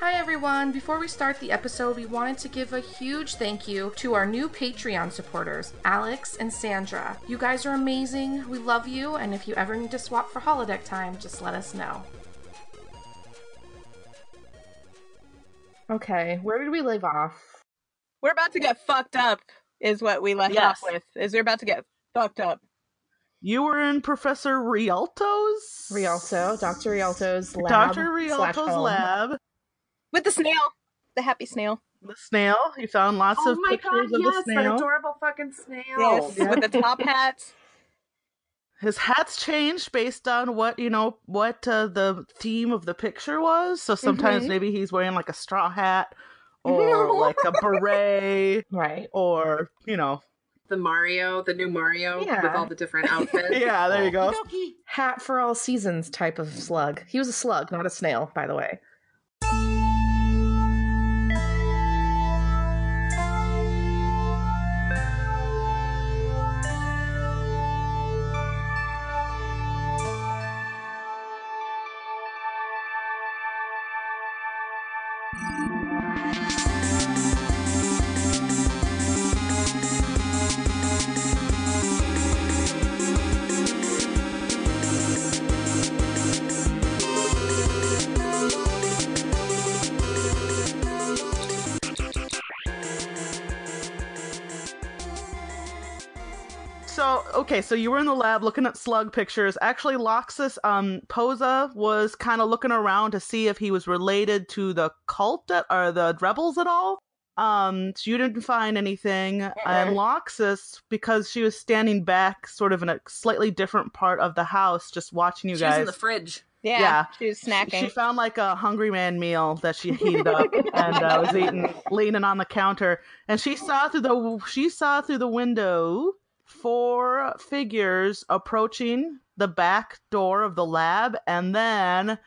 Hi everyone! Before we start the episode, we wanted to give a huge thank you to our new Patreon supporters, Alex and Sandra. You guys are amazing, we love you, and if you ever need to swap for holodeck time, just let us know. Okay, where did we leave off? We're about to get fucked up, is what we left Yes. off with. Is we're about to get fucked up. You were in Professor Rialto's Rialto, Dr. Rialto's lab. Dr. slash Rialto's home. lab. With the snail. The happy snail. The snail. You found lots oh of my pictures god, of yes, the that snail. adorable fucking snail. Yes. With the top hats. His hat's changed based on what you know what uh, the theme of the picture was. So sometimes Mhm. maybe he's wearing like a straw hat or like a beret Right. or you know. The Mario, the new Mario Yeah. with all the different outfits. Yeah, there you go. Hat for all seasons type of slug. He was a slug, not a snail, by the way. Okay, so you were in the lab looking at slug pictures. Actually, Loxus um Posa was kind of looking around to see if he was related to the cult at, or the rebels at all. Um, so you didn't find anything. And Loxus, because she was standing back, sort of in a slightly different part of the house, just watching you guys. She was in the fridge. Yeah. Yeah. She was She- snacking. She found like a hungry man meal that she heated up and uh, was eating, leaning on the counter. And she saw through the she saw through the window four figures approaching the back door of the lab, and then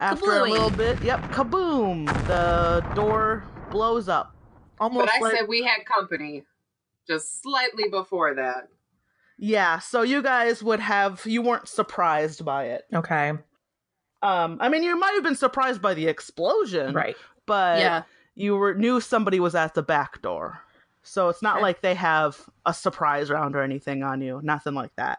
after a little bit, yep, kaboom! The door blows up. Almost But I like, said we had company just slightly before that. yeah. So you guys would have you weren't surprised by it. Okay. Um, I mean, you might have been surprised by the explosion, Right. but yeah. you were knew somebody was at the back door. So it's not Okay. like they have a surprise round or anything on you. Nothing like that.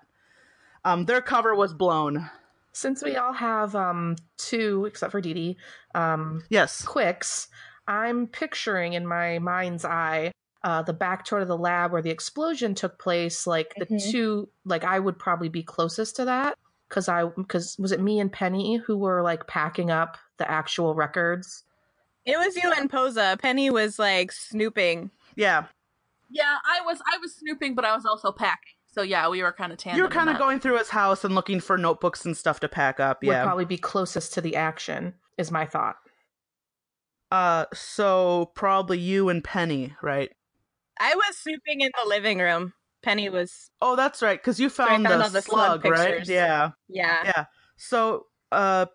Um, their cover was blown. Since we all have um two, except for Dee Dee, um, Yes. quicks, I'm picturing in my mind's eye uh, the back door of the lab where the explosion took place. Like the Mhm. two, like I would probably be closest to that because I because was it me and Penny who were like packing up the actual records? It was you and Posa. Penny was like snooping. Yeah. Yeah, I was I was snooping, but I was also packing. So yeah, we were kind of tandem. You were kind of going through his house and looking for notebooks and stuff to pack up. Would Yeah. probably be closest to the action. Is my thought. Uh, so probably you and Penny, right? I was snooping in the living room. Penny was, Oh, that's right, because you I found, found the, the slug slug, right? Yeah. yeah. Yeah. So, uh,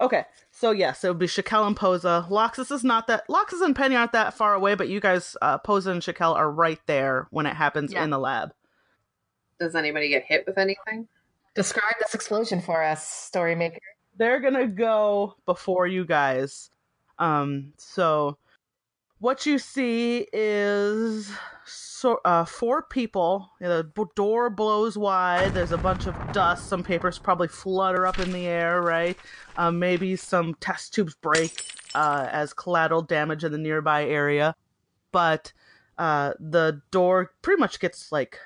okay. So yes, it would be Shakel and Posa. Loxus is not that. Loxus and Penny aren't that far away, but you guys, uh, Posa and Shakel are right there when it happens Yeah. in the lab. Does anybody get hit with anything? Describe this explosion for us, story maker. They're gonna go before you guys. Um. So, what you see is so uh four people. The door blows wide. There's a bunch of dust. Some papers probably flutter up in the air. Right. Um. Maybe some test tubes break. Uh. As collateral damage in the nearby area. But uh, the door pretty much gets like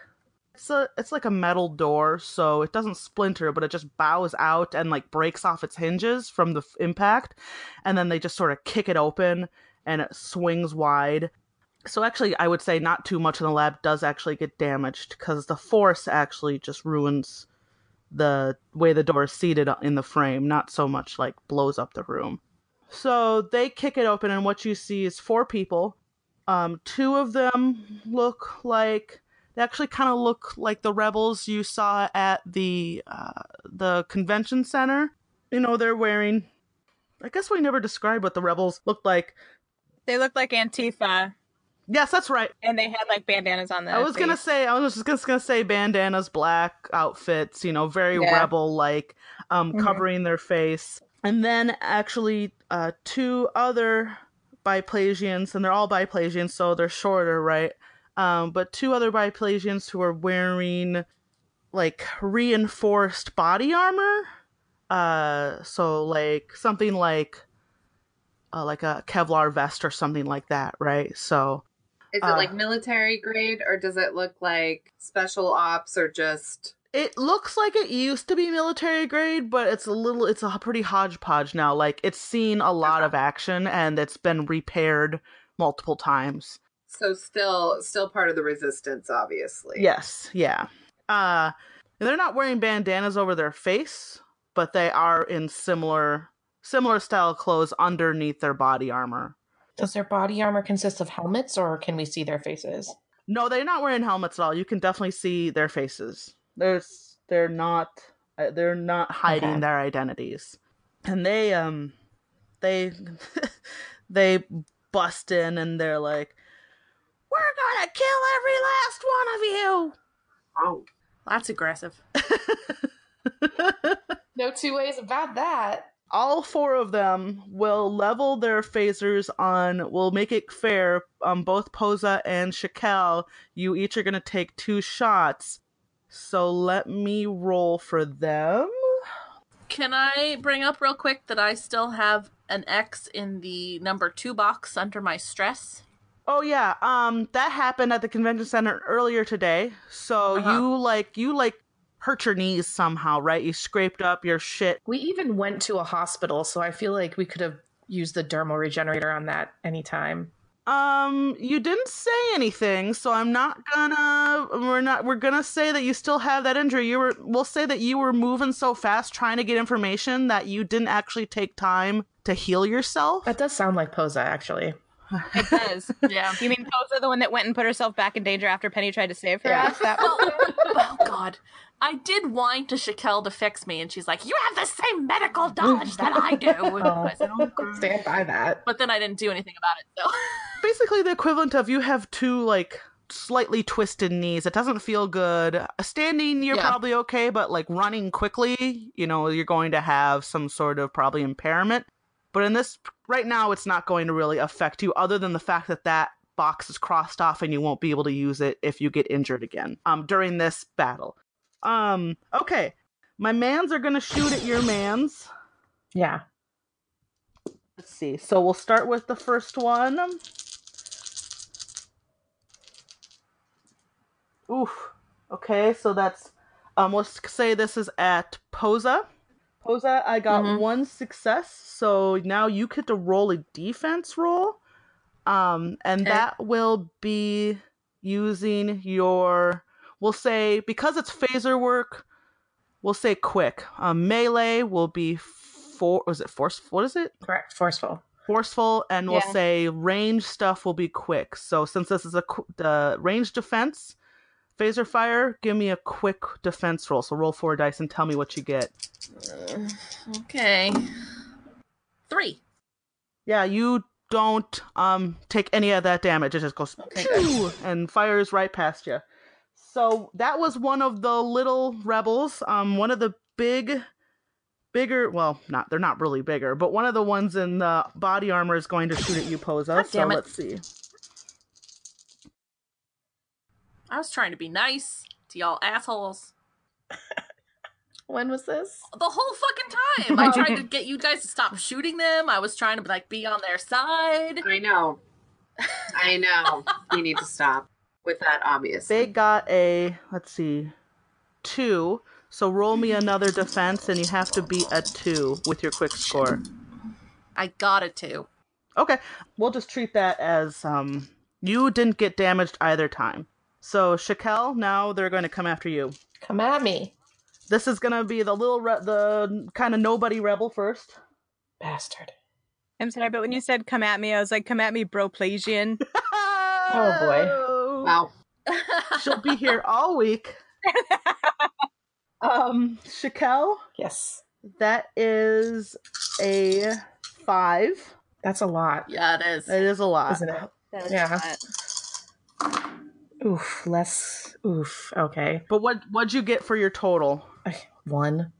it's a it's like a metal door, so it doesn't splinter, but it just bows out and like breaks off its hinges from the f- impact, and then they just sort of kick it open and it swings wide. So actually, I would say not too much in the lab does actually get damaged because the force actually just ruins the way the door is seated in the frame, not so much like blows up the room. So they kick it open, and what you see is four people. Um, two of them look like they actually kind of look like the rebels you saw at the uh, the convention center. You know, they're wearing. I guess we never described what the rebels looked like. They looked like Antifa, Yes, that's right. and they had like bandanas on them. I was gonna say, I was just gonna, say bandanas, black outfits, you know, very Yeah. rebel like, um, Mhm. covering their face. And then actually, uh, two other biplasians, and they're all biplasians, so they're shorter, right? Um, but two other biplasians who are wearing like reinforced body armor. Uh, so like something like uh, like a Kevlar vest or something like that, right? So Is it Uh, like military grade or does it look like special ops or just it looks like it used to be military grade, but it's a little it's a pretty hodgepodge now. Like it's seen a lot of action and it's been repaired multiple times. so still still part of the resistance obviously. Yes, yeah. Uh they're not wearing bandanas over their face, but they are in similar similar style clothes underneath their body armor. Does their body armor consist of helmets or can we see their faces? No, they're not wearing helmets at all. You can definitely see their faces. There's they're not uh, they're not hiding Okay. their identities. And they um they they bust in and they're like we're gonna kill every last one of you. Oh. That's aggressive. No two ways about that. All four of them will level their phasers on will make it fair um both posa and shakel you each are going to take two shots so let me roll for them Can I bring up real quick that I still have an X in the number two box under my stress? oh yeah um that happened at the convention center earlier today so Uh-huh. you like you like hurt your knees somehow right you scraped up your shit We even went to a hospital, so I feel like we could have used the dermal regenerator on that anytime. Um, you didn't say anything, so I'm not gonna. We're not. We're gonna say that you still have that injury. You were. We'll say that you were moving so fast trying to get information that you didn't actually take time to heal yourself. That does sound like Posa, actually. It does. Yeah. You mean Posa, the one that went and put herself back in danger after Penny tried to save her? Yeah. That one? oh God. I did whine to Shakel to fix me, and she's like, "You have the same medical knowledge that I do." Oh. I said, "Oh, God." Stand by that. But then I didn't do anything about it. So Basically, the equivalent of you have two like slightly twisted knees. It doesn't feel good. Uh, standing, you're Yeah. probably okay, but like running quickly, you know, you're going to have some sort of probably impairment. But in this, right now, it's not going to really affect you, other than the fact that that box is crossed off and you won't be able to use it if you get injured again um during this battle. Um, okay. My mans are gonna shoot at your mans. Yeah. Let's see. So we'll start with the first one. Oof. Okay, so that's um let's say this is at Posa. Posa, I got Mhm. one success, so now you get to roll a defense roll. Um and Okay. that will be using your we'll say because it's phaser work, we'll say quick. Um melee will be four was it force what is it? Correct. Forceful. forceful and we'll Yeah. say range stuff will be quick so since this is a the range defense phaser fire give me a quick defense roll. So roll four dice and tell me what you get. Okay, three. yeah you don't um take any of that damage. It just goes Okay, and fires right past you. So that was one of the little rebels. Um one of the big bigger well not they're not really bigger but one of the ones in the body armor is going to shoot at you posa God so let's see I was trying to be nice to y'all assholes When was this? the whole fucking time. I tried to get you guys to stop shooting them. I was trying to like be on their side. I know. I know. you need to stop with that obvious. They got a let's see, two. So roll me another defense, and you have to beat a two with your quick score. I got a 2. Okay, we'll just treat that as um you didn't get damaged either time. So Shakel, now they're going to come after you. Come at me. This is going to be the little re- the kind of nobody rebel first. Bastard. I'm sorry, but when you said come at me, I was like, come at me, broplasian. Oh, boy. Wow. She'll be here all week. um, Shakel, Yes. that is a five. That's a lot, yeah, it is. It is a lot. isn't it? That's Yeah. Not- Oof. Less. Oof. Okay. But what what'd you get for your total? One.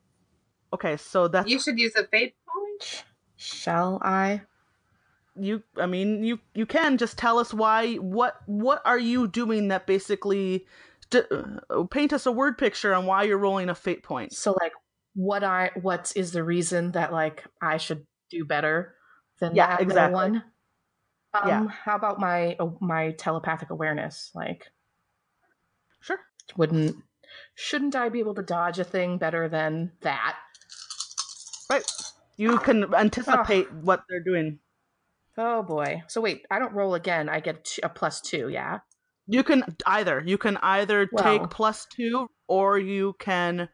Okay, so that's You should use a fate point. Shall I? You, I mean, you you can just tell us why. What what are you doing that basically d- uh, paint us a word picture on why you're rolling a fate point? So like what I what is the reason that like I should do better than Yeah, that exactly. one? Um, Yeah. How about my uh, my telepathic awareness? Like, Sure. wouldn't shouldn't I be able to dodge a thing better than that? Right. You can anticipate what they're doing. Oh boy. So wait, I don't roll again. I get a two. Yeah. You can either you can either Well- take plus two or you can um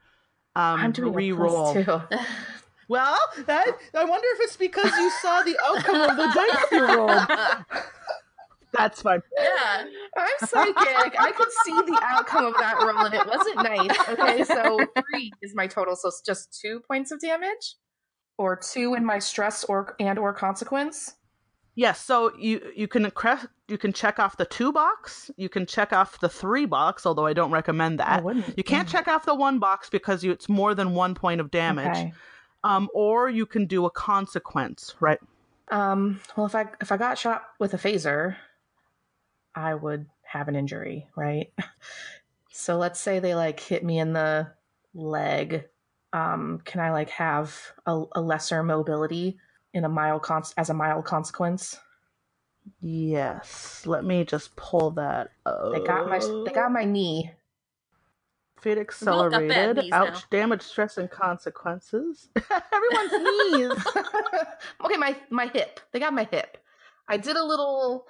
I'm doing re-roll. a plus two. Well, that, I wonder if it's because you saw the outcome of the dice you rolled. That's fine. Yeah. I'm psychic. I could see the outcome of that roll, and it wasn't nice. Okay, so three is my total. So it's just two points of damage, or two in my stress or and or consequence. Yes, so you you can cre- you can check off the two box. You can check off the three box, although I don't recommend that. wouldn't. You can't check off the one box because you, it's more than one point of damage. Okay. Um, or you can do a consequence, right? Um. Well, if I if I got shot with a phaser, I would have an injury, right? So let's say they like hit me in the leg. Um, can I like have a, a lesser mobility in a mild cons- as a mild consequence? Yes. Let me just pull that. Up. They got my they got my knee. Fate both got bad accelerated. Ouch! now. Damage, stress, and consequences. Everyone's knees. okay, my my hip. They got my hip. I did a little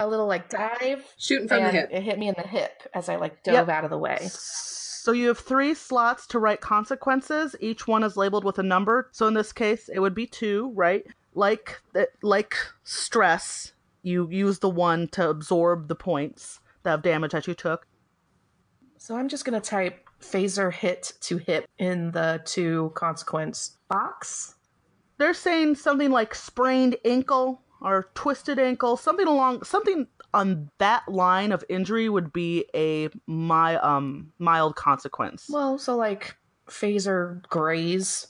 a little like dive Shooting from the and hip. it hit me in the hip as I like dove Yep. out of the way. So you have three slots to write consequences. Each one is labeled with a number. So in this case, it would be two, right? Like eh, like stress, you use the one to absorb the points that of damage that you took. So I'm just gonna type phaser hit to hip in the to consequence box. They're saying something like sprained ankle or twisted ankle, something along something on that line of injury would be a my um mild consequence. Well, so like phaser graze.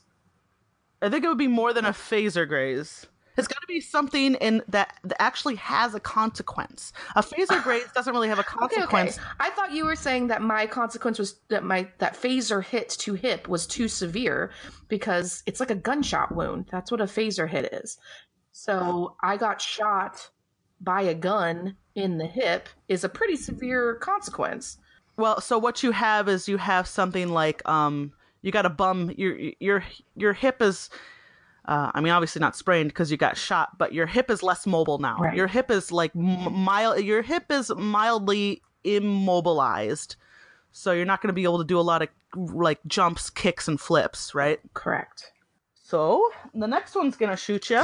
I think it would be more than a phaser graze. It's got to be something in that, that actually has a consequence. A phaser graze doesn't really have a Okay, consequence. okay. I thought you were saying that my consequence was that my that phaser hit to hip was too severe because it's like a gunshot wound. That's what a phaser hit is. So I got shot by a gun in the hip is a pretty severe consequence. Well, so what you have is you have something like um you got a bum your your your hip is uh, I mean, obviously not sprained because you got shot, but your hip is less mobile now. Right. Your hip is like m- mild. Your hip is mildly immobilized, so you're not going to be able to do a lot of like jumps, kicks, and flips, right? Correct. So the next one's gonna shoot you.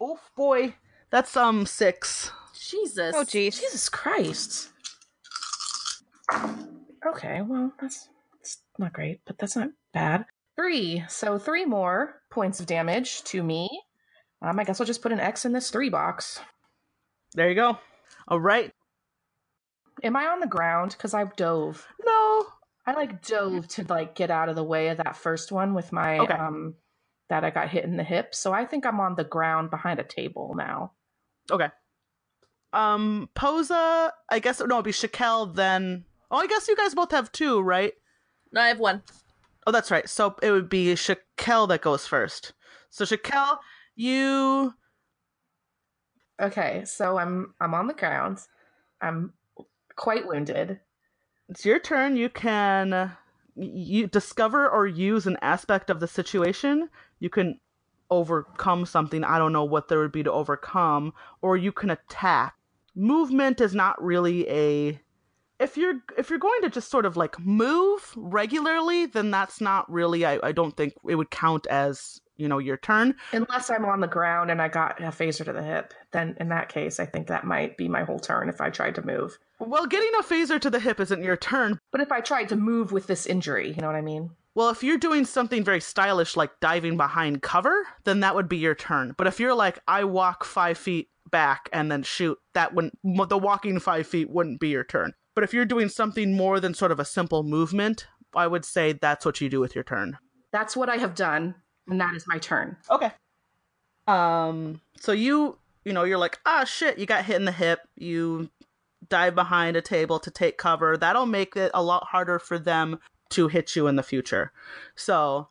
Oh boy, that's um six. Jesus. Oh, geez. Jesus Christ. Okay, well, that's, that's not great, but that's not bad. Three. So three more points of damage to me. Um, I guess I'll just put an X in this three box. There you go. All right. Am I on the ground? Because I dove. No. I like dove to like get out of the way of that first one with my Okay. um that I got hit in the hip. So I think I'm on the ground behind a table now. Okay. Um, Posa. I guess no, it'd be Shakel. Then. Oh, I guess you guys both have two, right? No, I have one. Oh, that's right. So it would be Shakel that goes first. So Shakel, you. Okay, so I'm I'm on the ground. I'm quite wounded. It's your turn. You can you discover or use an aspect of the situation. You can overcome something. I don't know what there would be to overcome, or you can attack. Movement is not really a if you're if you're going to just sort of like move regularly, then that's not really I, I don't think it would count as, you know, your turn. Unless I'm on the ground and I got a phaser to the hip, then in that case, I think that might be my whole turn if I tried to move. Well, getting a phaser to the hip isn't your turn, But if I tried to move with this injury, you know what I mean? Well, if you're doing something very stylish like diving behind cover, then that would be your turn. But if you're like, I walk five feet back and then shoot, that wouldn't, the walking five feet wouldn't be your turn. But if you're doing something more than sort of a simple movement, I would say that's what you do with your turn. That's what I have done. And that is my turn. Okay. Um. So you, you know, you're like, ah, shit. You got hit in the hip. You dive behind a table to take cover. That'll make it a lot harder for them to hit you in the future. So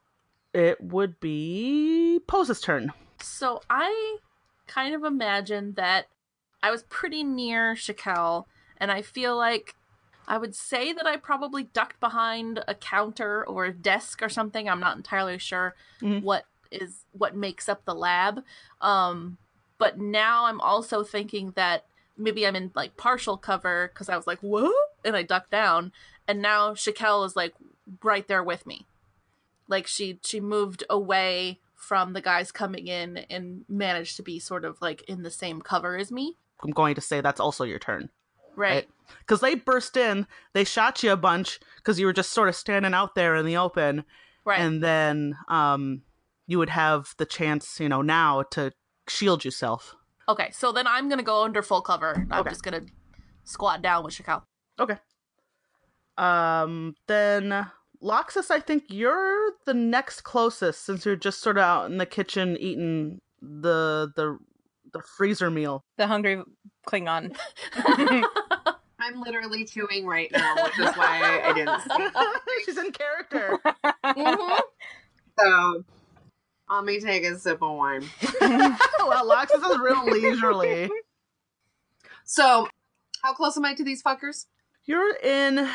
it would be Posa's turn. So I kind of imagine that I was pretty near Shakel, and I feel like I would say that I probably ducked behind a counter or a desk or something. I'm not entirely sure Mhm. what is what makes up the lab. Um, but now I'm also thinking that maybe I'm in like partial cover because I was like, whoa, and I ducked down, and now Shakel is like right there with me. Like she she moved away from the guys coming in and managed to be sort of like in the same cover as me. I'm going to say that's also your turn. Right. Because they burst in, they shot you a bunch because you were just sort of standing out there in the open. Right. And then um, you would have the chance, you know, now to shield yourself. okay, so then I'm gonna go under full cover. I'm Okay. just gonna squat down with Shakel. Okay. Um, then Loxus, I think you're the next closest since you're just sort of out in the kitchen eating the the the freezer meal. The hungry Klingon. I'm literally chewing right now, which is why I didn't. She's in character. Mhm. So let me take a sip of wine. well, Loxus is real leisurely. So, how close am I to these fuckers? You're in,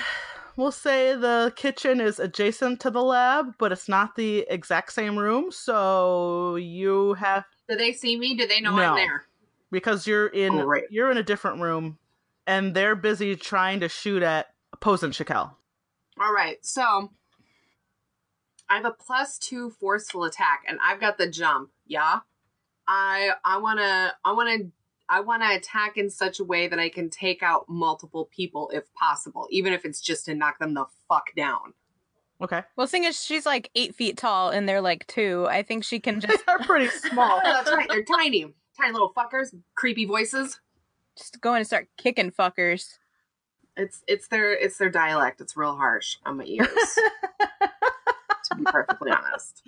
we'll say the kitchen is adjacent to the lab, but it's not the exact same room. So you have, Do they see me? Do they know No. I'm there? because you're in, Great. you're in a different room, and they're busy trying to shoot at Posa and Shakel. All right. So I have a plus two forceful attack, and I've got the jump. Yeah. I I wanna I wanna I wanna attack in such a way that I can take out multiple people if possible, even if it's just to knock them the fuck down. Okay. Well, seeing as she's like eight feet tall and they're like two, I think she can just. they're pretty small. That's right. They're tiny, tiny little fuckers, creepy voices. Just go in and start kicking fuckers. It's it's their it's their dialect. It's real harsh on my ears. to be perfectly honest.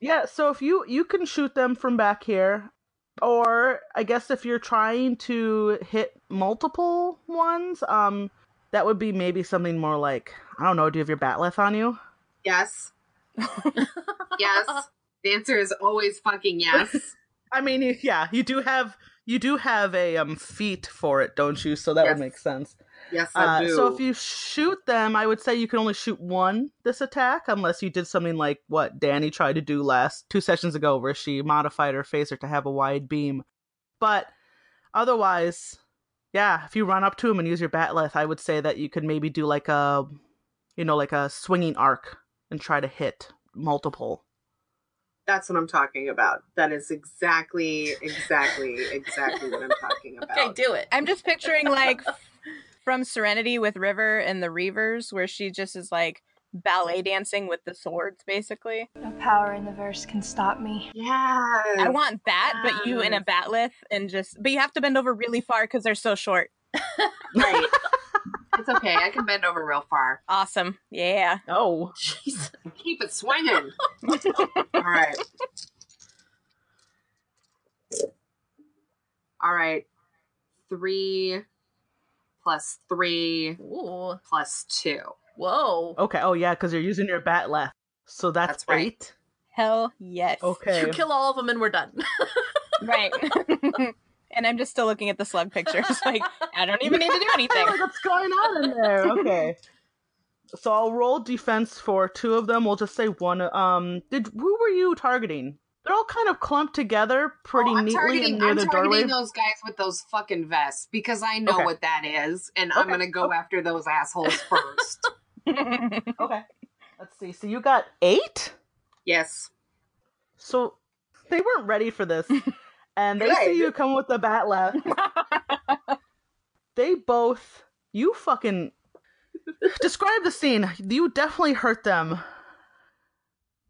Yeah, so if you you can shoot them from back here, or I guess if you're trying to hit multiple ones, um, that would be maybe something more like I don't know. Do you have your batleth on you? Yes. yes. The answer is always fucking yes. I mean, yeah, you do have you do have a um feat for it, don't you? So that Yes. would make sense. Yes, I Uh, do. so if you shoot them, I would say you can only shoot one this attack, unless you did something like what Danny tried to do last two sessions ago, where she modified her phaser to have a wide beam. But otherwise, yeah, if you run up to him and use your batleth, I would say that you could maybe do like a, you know, like a swinging arc and try to hit multiple. That's what I'm talking about. That is exactly, exactly, exactly what I'm talking about. Okay, do it. I'm just picturing like from Serenity with River and the Reavers, where she just is like ballet dancing with the swords, basically. No power in the verse can stop me. Yeah. I want that, but you in a batleth and just, but you have to bend over really far because they're so short. Right. It's okay. I can bend over real far. Awesome. Yeah. Oh, Jeez. Keep it swinging. All right. All right. Three plus three Ooh. plus two. Whoa. okay. Oh yeah, because you're using your batleth. So that's, That's right. eight. Hell yes. Okay. You kill all of them and we're done. Right. And I'm just still looking at the slug pictures. Like, I don't even need to do anything. Like, what's going on in there? Okay. So I'll roll defense for two of them. We'll just say one. Um, did who were you targeting? They're all kind of clumped together pretty Oh, I'm neatly targeting, near I'm the targeting doorway. those guys with those fucking vests because I know Okay. what that is, and I'm gonna go after those assholes first. Okay. Let's see. So you got eight. yes. So they weren't ready for this, and they Right. see you come with the batleth. they both. You fucking describe the scene. You definitely hurt them.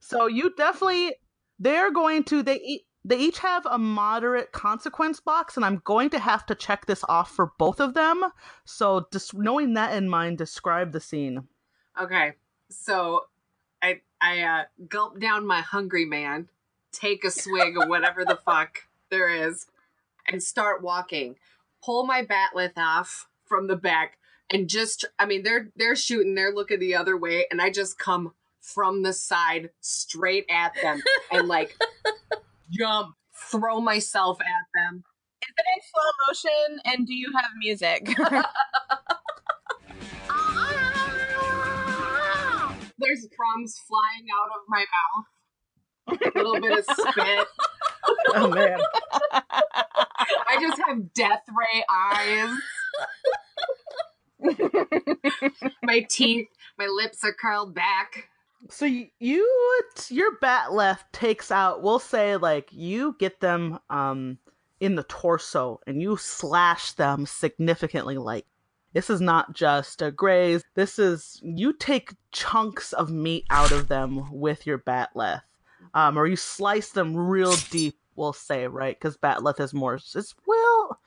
So you definitely. They're going to. They eat. They each have a moderate consequence box, and I'm going to have to check this off for both of them. So, just knowing that in mind, describe the scene. Okay. So I I uh, gulp down my hungry man, take a swig of whatever the fuck there is, and start walking. Pull my batleth off from the back, and just I mean they're they're shooting, they're looking the other way, and I just come from the side straight at them and like jump, throw myself at them. Is it in slow motion? And do you have music? There's crumbs flying out of my mouth. A little bit of spit. Oh man. I just have death ray eyes. my teeth, my lips are curled back. So you, your batleth takes out. We'll say like you get them um in the torso and you slash them significantly. Like this is not just a graze. This is you take chunks of meat out of them with your batleth, um, or you slice them real deep. We'll say right because batleth is more. It's well,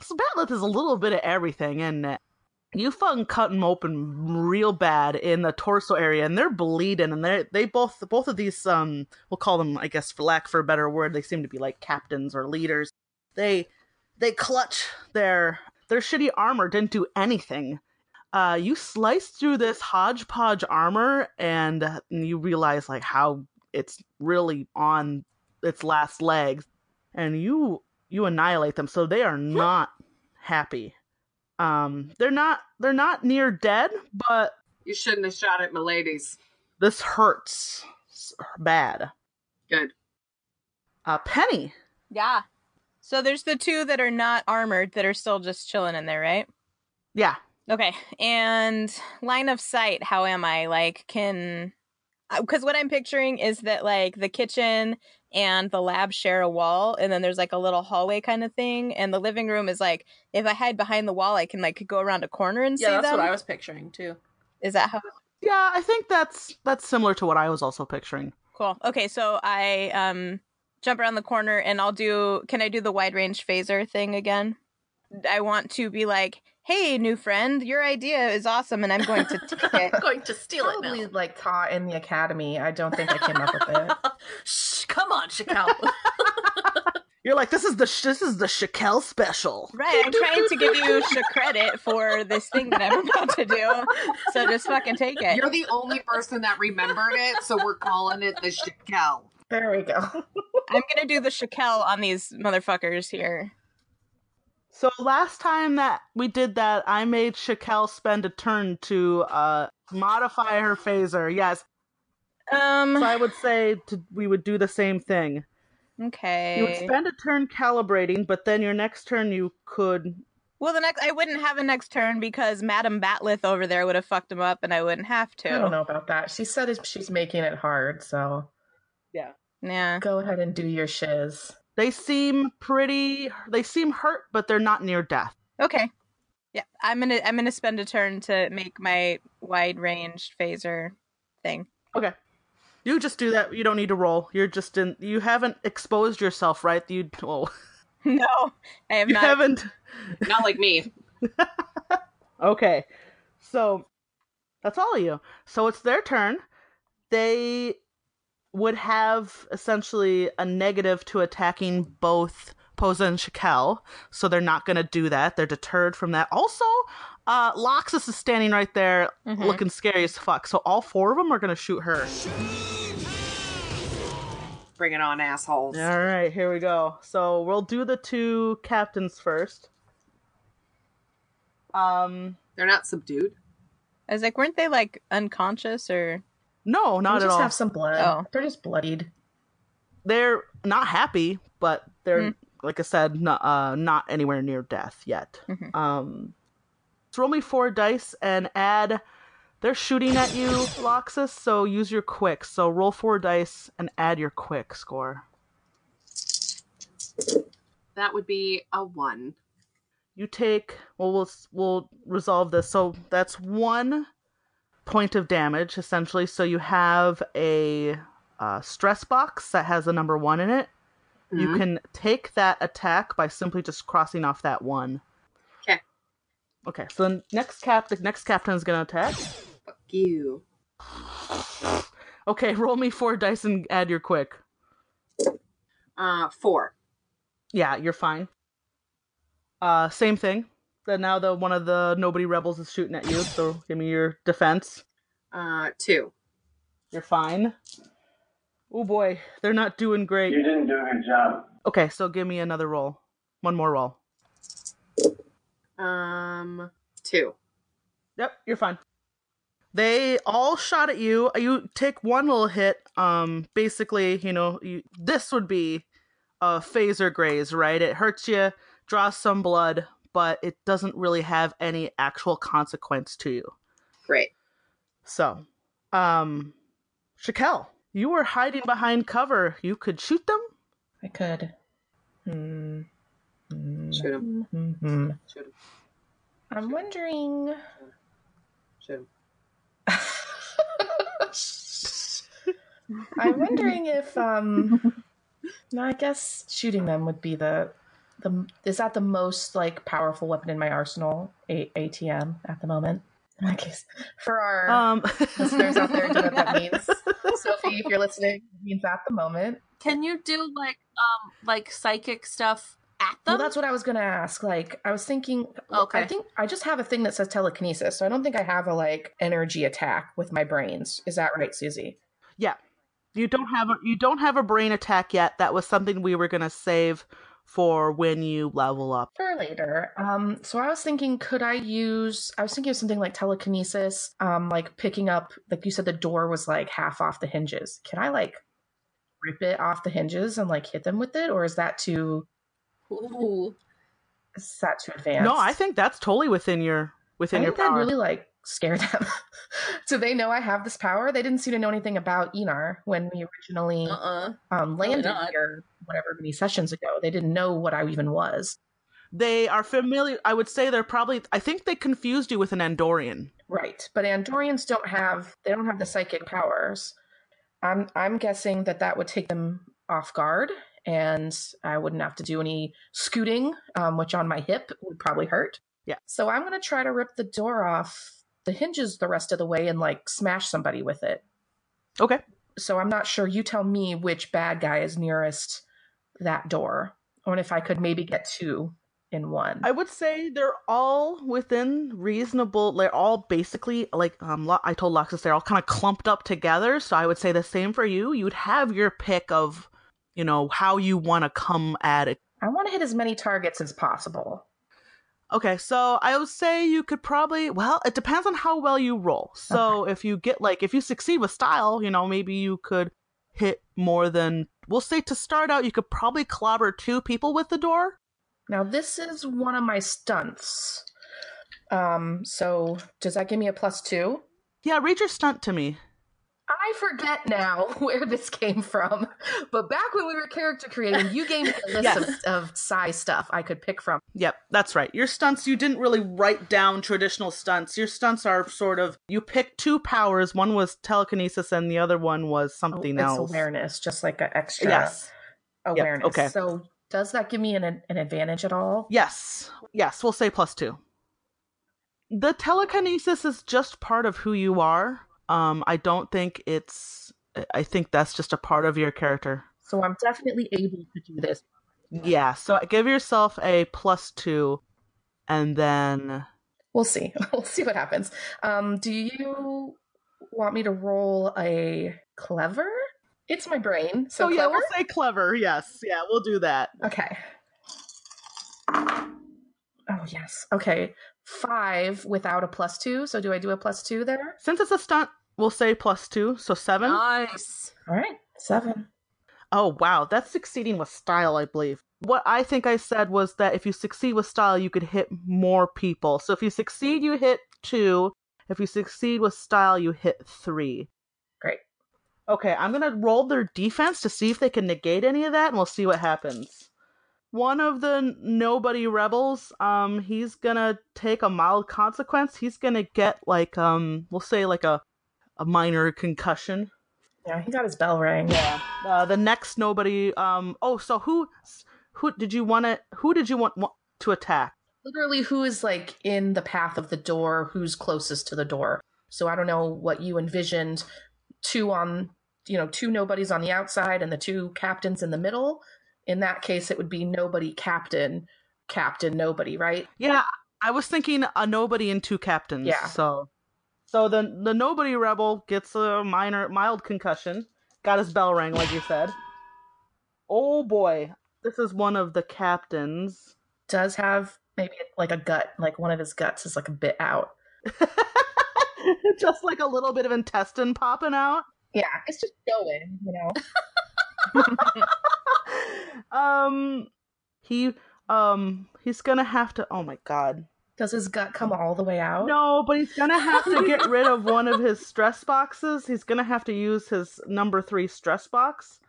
so batleth is a little bit of everything, and you fucking cut them open real bad in the torso area and they're bleeding and they they both both of these um we'll call them i guess for lack for a better word they seem to be like captains or leaders they they clutch their their shitty armor didn't do anything uh you slice through this hodgepodge armor and you realize like how it's really on its last legs and you you annihilate them so they are not happy um they're not they're not near dead but You shouldn't have shot at Milady's. this hurts bad Good. uh penny yeah. So there's the two that are not armored that are still just chilling in there, right? yeah Okay. And line of sight, how am I? Like, can. Because what I'm picturing is that, like, the kitchen and the lab share a wall, and then there's, like, a little hallway kind of thing. And the living room is, like, if I hide behind the wall, I can, like, go around a corner and Yeah, see that's them. what I was picturing too. Is that how. yeah i think that's that's similar to what i was also picturing Cool. Okay, so I um jump around the corner and I'll do can I do the wide range phaser thing again? I want to be like, "Hey, new friend, your idea is awesome and I'm going to take it." I'm going to steal it Probably now. like taught in the academy. I don't think I came up with it. Shh, come on, Shakel. you're like this is the sh- this is the shakel special Right, I'm trying to give you sh- credit for this thing that I'm about to do. So just fucking take it. You're the only person that remembered it, so we're calling it the Shakel. There we go. I'm gonna do the shakel on these motherfuckers here. So last time that we did that i made shakel spend a turn to uh modify her phaser yes Um. so i would say to, we would do the same thing Okay. you would spend a turn calibrating but then your next turn you could Well, the next I wouldn't have a next turn because Madam Batleth over there would have fucked him up, and I wouldn't have to. I don't know about that. She said she's making it hard, so Yeah. Yeah. go ahead and do your shiz. They seem pretty they seem hurt but they're not near death Okay. Yeah, I'm gonna I'm gonna spend a turn to make my wide range phaser thing. Okay. You just do that. You don't need to roll. You're just in. You haven't exposed yourself, right? You. Oh, No, I have you not. haven't. Not like me. Okay. So that's all of you. So it's their turn. They would have essentially a negative to attacking both Posa and Shakel, so they're not going to do that. They're deterred from that. Also, uh, Loxus is standing right there Mhm. looking scary as fuck, so all four of them are going to shoot her. Bring it on, assholes. All right, here we go. So we'll do the two captains first. Um, They're not subdued. I was like, weren't they like unconscious or? No, not They at all. They just have some blood. Oh. They're just bloodied. They're not happy, but they're Hmm. like I said, not, uh, not anywhere near death yet. Mhm. Um, so roll me four dice and add. They're shooting at you, Loxus. So use your quick. So roll four dice and add your quick score. That would be a one. you take well we'll we'll resolve this so that's one point of damage essentially so you have a uh, stress box that has a number one in it you Mhm. can take that attack by simply just crossing off that one. okay Okay, so the next cap the next captain is going to attack Fuck you. Okay, roll me four dice and add your quick. Uh, four. Yeah, you're fine. Uh, same thing. Then now the one of the nobody rebels is shooting at you, so give me your defense. Uh, two. You're fine. Oh boy, they're not doing great. You didn't do a good job. Okay, so give me another roll. One more roll. Um, two. Yep, you're fine. They all shot at you. You take one little hit. Um, basically, you know, you, this would be a phaser graze, right? It hurts you, draws some blood, but it doesn't really have any actual consequence to you. Right. So, um, Shakel, you were hiding behind cover. You could shoot them. I could. Hmm. Hmm. Shoot him. Hmm. Shoot him. I'm wondering. Shoot him. I'm wondering if um no, I guess shooting them would be the the is that the most like powerful weapon in my arsenal? A- ATM at the moment. I guess for our Um, listeners out there, do you know what that means? Sophie, if you're listening, it means at the moment. Can you do like um like psychic stuff at them? Well, that's what I was going to ask. Like, I was thinking. well, Okay. I think I just have a thing that says telekinesis, so I don't think I have a like energy attack with my brains. Is that right, Susie? Yeah. You don't have a you don't have a brain attack yet. That was something we were gonna save for when you level up. For later. Um, so I was thinking, could I use? I was thinking of something like telekinesis, um, like picking up, like you said, the door was like half off the hinges. Can I like rip it off the hinges and like hit them with it, or is that too? Ooh. Is that too advanced? No, I think that's totally within your I within your think that'd power. really like scare them. so they know I have this power? They didn't seem to know anything about Enar when we originally Uh-uh. um, landed not. here, whatever many sessions ago. They didn't know what I even was. They are familiar. I would say they're probably. I think they confused you with an Andorian. Right, but Andorians don't have they don't have the psychic powers. I'm I'm guessing that that would take them off guard, and I wouldn't have to do any scooting, um, which on my hip would probably hurt. Yeah. So I'm gonna try to rip the door off the hinges the rest of the way and like smash somebody with it. Okay. So I'm not sure. You tell me which bad guy is nearest that door, or if I could maybe get two in one. I would say they're all within reasonable. They're all basically like um. Lo- I told Loxus they're all kind of clumped up together. So I would say the same for you. You'd have your pick of, you know, how you want to come at it. I want to hit as many targets as possible. Okay, so I would say you could probably. Well, it depends on how well you roll. So if you get like if you succeed with style, you know, maybe you could hit more than. We'll say to start out, you could probably clobber two people with the door. Now this is one of my stunts. Um, so does that give me a plus two? Yeah, read your stunt to me. I forget now where this came from, but back when we were character creating, you gave me a list Yes. of, of size stuff I could pick from. Yep, that's right. Your stunts, you didn't really write down traditional stunts. Your stunts are sort of you picked two powers. One was telekinesis, and the other one was oh, something Oh, else. awareness, just like an extra Yes, awareness. okay. So does that give me an an advantage at all? yes, yes. We'll say plus two. The telekinesis is just part of who you are. Um, I don't think it's. I think that's just a part of your character. So I'm definitely able to do this. Yeah. So give yourself a plus two, and then We'll see. We'll see what happens. Um, do you want me to roll a clever? It's my brain. So oh yeah, clever. we'll say clever. Yes, yeah, we'll do that. Okay. Oh yes. Okay. Five without a plus two. So do I do a plus two there? Since it's a stunt, we'll say plus two, so seven. Nice. All right. Seven. Oh wow, that's succeeding with style, I believe. What I think I said was that if you succeed with style, you could hit more people. So if you succeed, you hit two. If you succeed with style, you hit three. Great. Okay, I'm gonna roll their defense to see if they can negate any of that, and we'll see what happens. One of the nobody rebels, um, he's gonna take a mild consequence. He's gonna get like um, we'll say like a a minor concussion. Yeah, he got his bell rang. Yeah. Uh, the next nobody. Um. Oh, so who? Who did you want to? Who did you want, want to attack? Literally, who is like in the path of the door? Who's closest to the door? So I don't know what you envisioned. Two on you know, two nobodies on the outside and the two captains in the middle. In that case, it would be nobody captain, captain nobody, right? Yeah, I was thinking a nobody and two captains. Yeah. So, so the the nobody rebel gets a minor mild concussion. Got his bell rang, like you said. Oh boy, this is one of the captains. Does have maybe like a gut, like one of his guts is like a bit out. Just like a little bit of intestine popping out. Yeah, it's just going, you know. um, he um he's gonna have to. Oh my god. Does his gut come all the way out? No, but he's gonna have to get rid of one of his stress boxes. He's gonna have to use his number three stress box.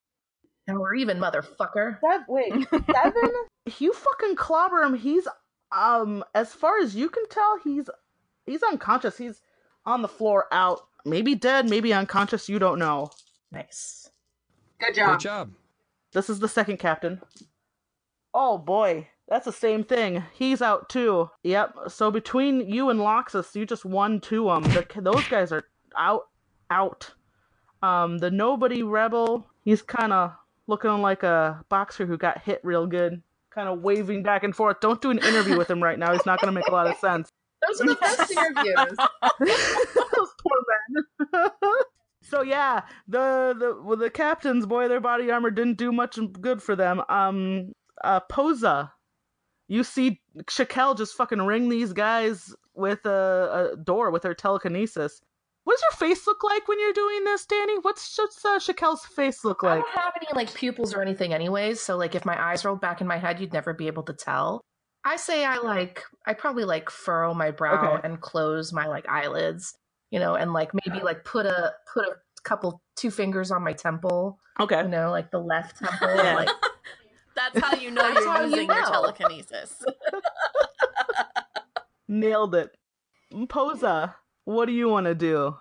Now we're even, motherfucker. Seven, wait, seven? you fucking clobber him. He's um, as far as you can tell, he's he's unconscious. He's on the floor, out, maybe dead, maybe unconscious. You don't know. Nice. Good job. Good job. This is the second captain. Oh boy, that's the same thing. He's out too. Yep. So between you and Loxus, you just won two of them. The, those guys are out, out. Um, the nobody rebel. He's kind of looking like a boxer who got hit real good, kind of waving back and forth. Don't do an interview with him right now. He's not going to make a lot of sense. Those are the best interviews. Those poor men. So yeah, the the well, the captains, boy, their body armor didn't do much good for them. Um, uh, Posa, you see Shakel just fucking ring these guys with a, a door with her telekinesis. What does your face look like when you're doing this, Danny? What's what's uh, Shakel's face look like? I don't have any like pupils or anything, anyways. So like, if my eyes rolled back in my head, you'd never be able to tell. I say I like I probably like furrow my brow Okay. and close my like eyelids, you know, and like maybe like put a put a couple two fingers on my temple, Okay. you know, like the left temple, Yeah. like That's how you know you're how you using your know. telekinesis. Nailed it. Posa, what do you want to do?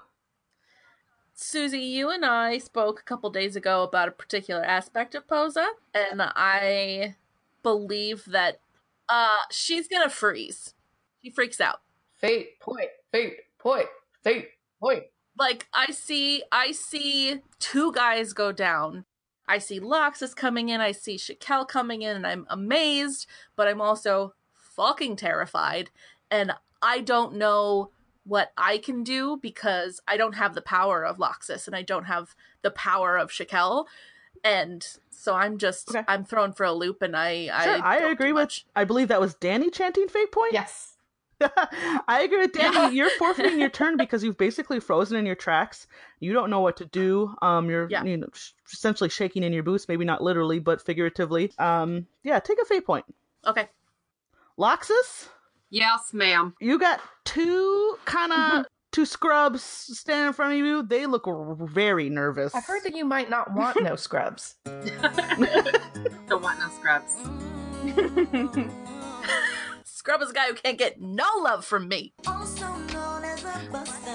Susie, you and I spoke a couple days ago about a particular aspect of Posa, and I believe that uh she's gonna freeze. She freaks out. fate point, fate point, fate point. Like I see I see two guys go down. I see Loxus coming in, I see Shakel coming in, and I'm amazed, but I'm also fucking terrified. And I don't know what I can do because I don't have the power of Loxus and I don't have the power of Shakel. And so I'm just Okay. I'm thrown for a loop and I Sure, I, don't agree with. I believe that was Danny chanting fake point. Yes. I agree with Danny. Yeah. You're forfeiting your turn because you've basically frozen in your tracks. You don't know what to do. Um, you're Yeah. you know sh- essentially shaking in your boots, maybe not literally, but figuratively. Um, yeah, take a fate point. Okay. Loxus, Yes, ma'am. you got two kind Mm-hmm. of two scrubs standing in front of you. They look r- very nervous. I've heard that you might not want no scrubs. Don't want no scrubs. Scrub is a guy who can't get no love from me.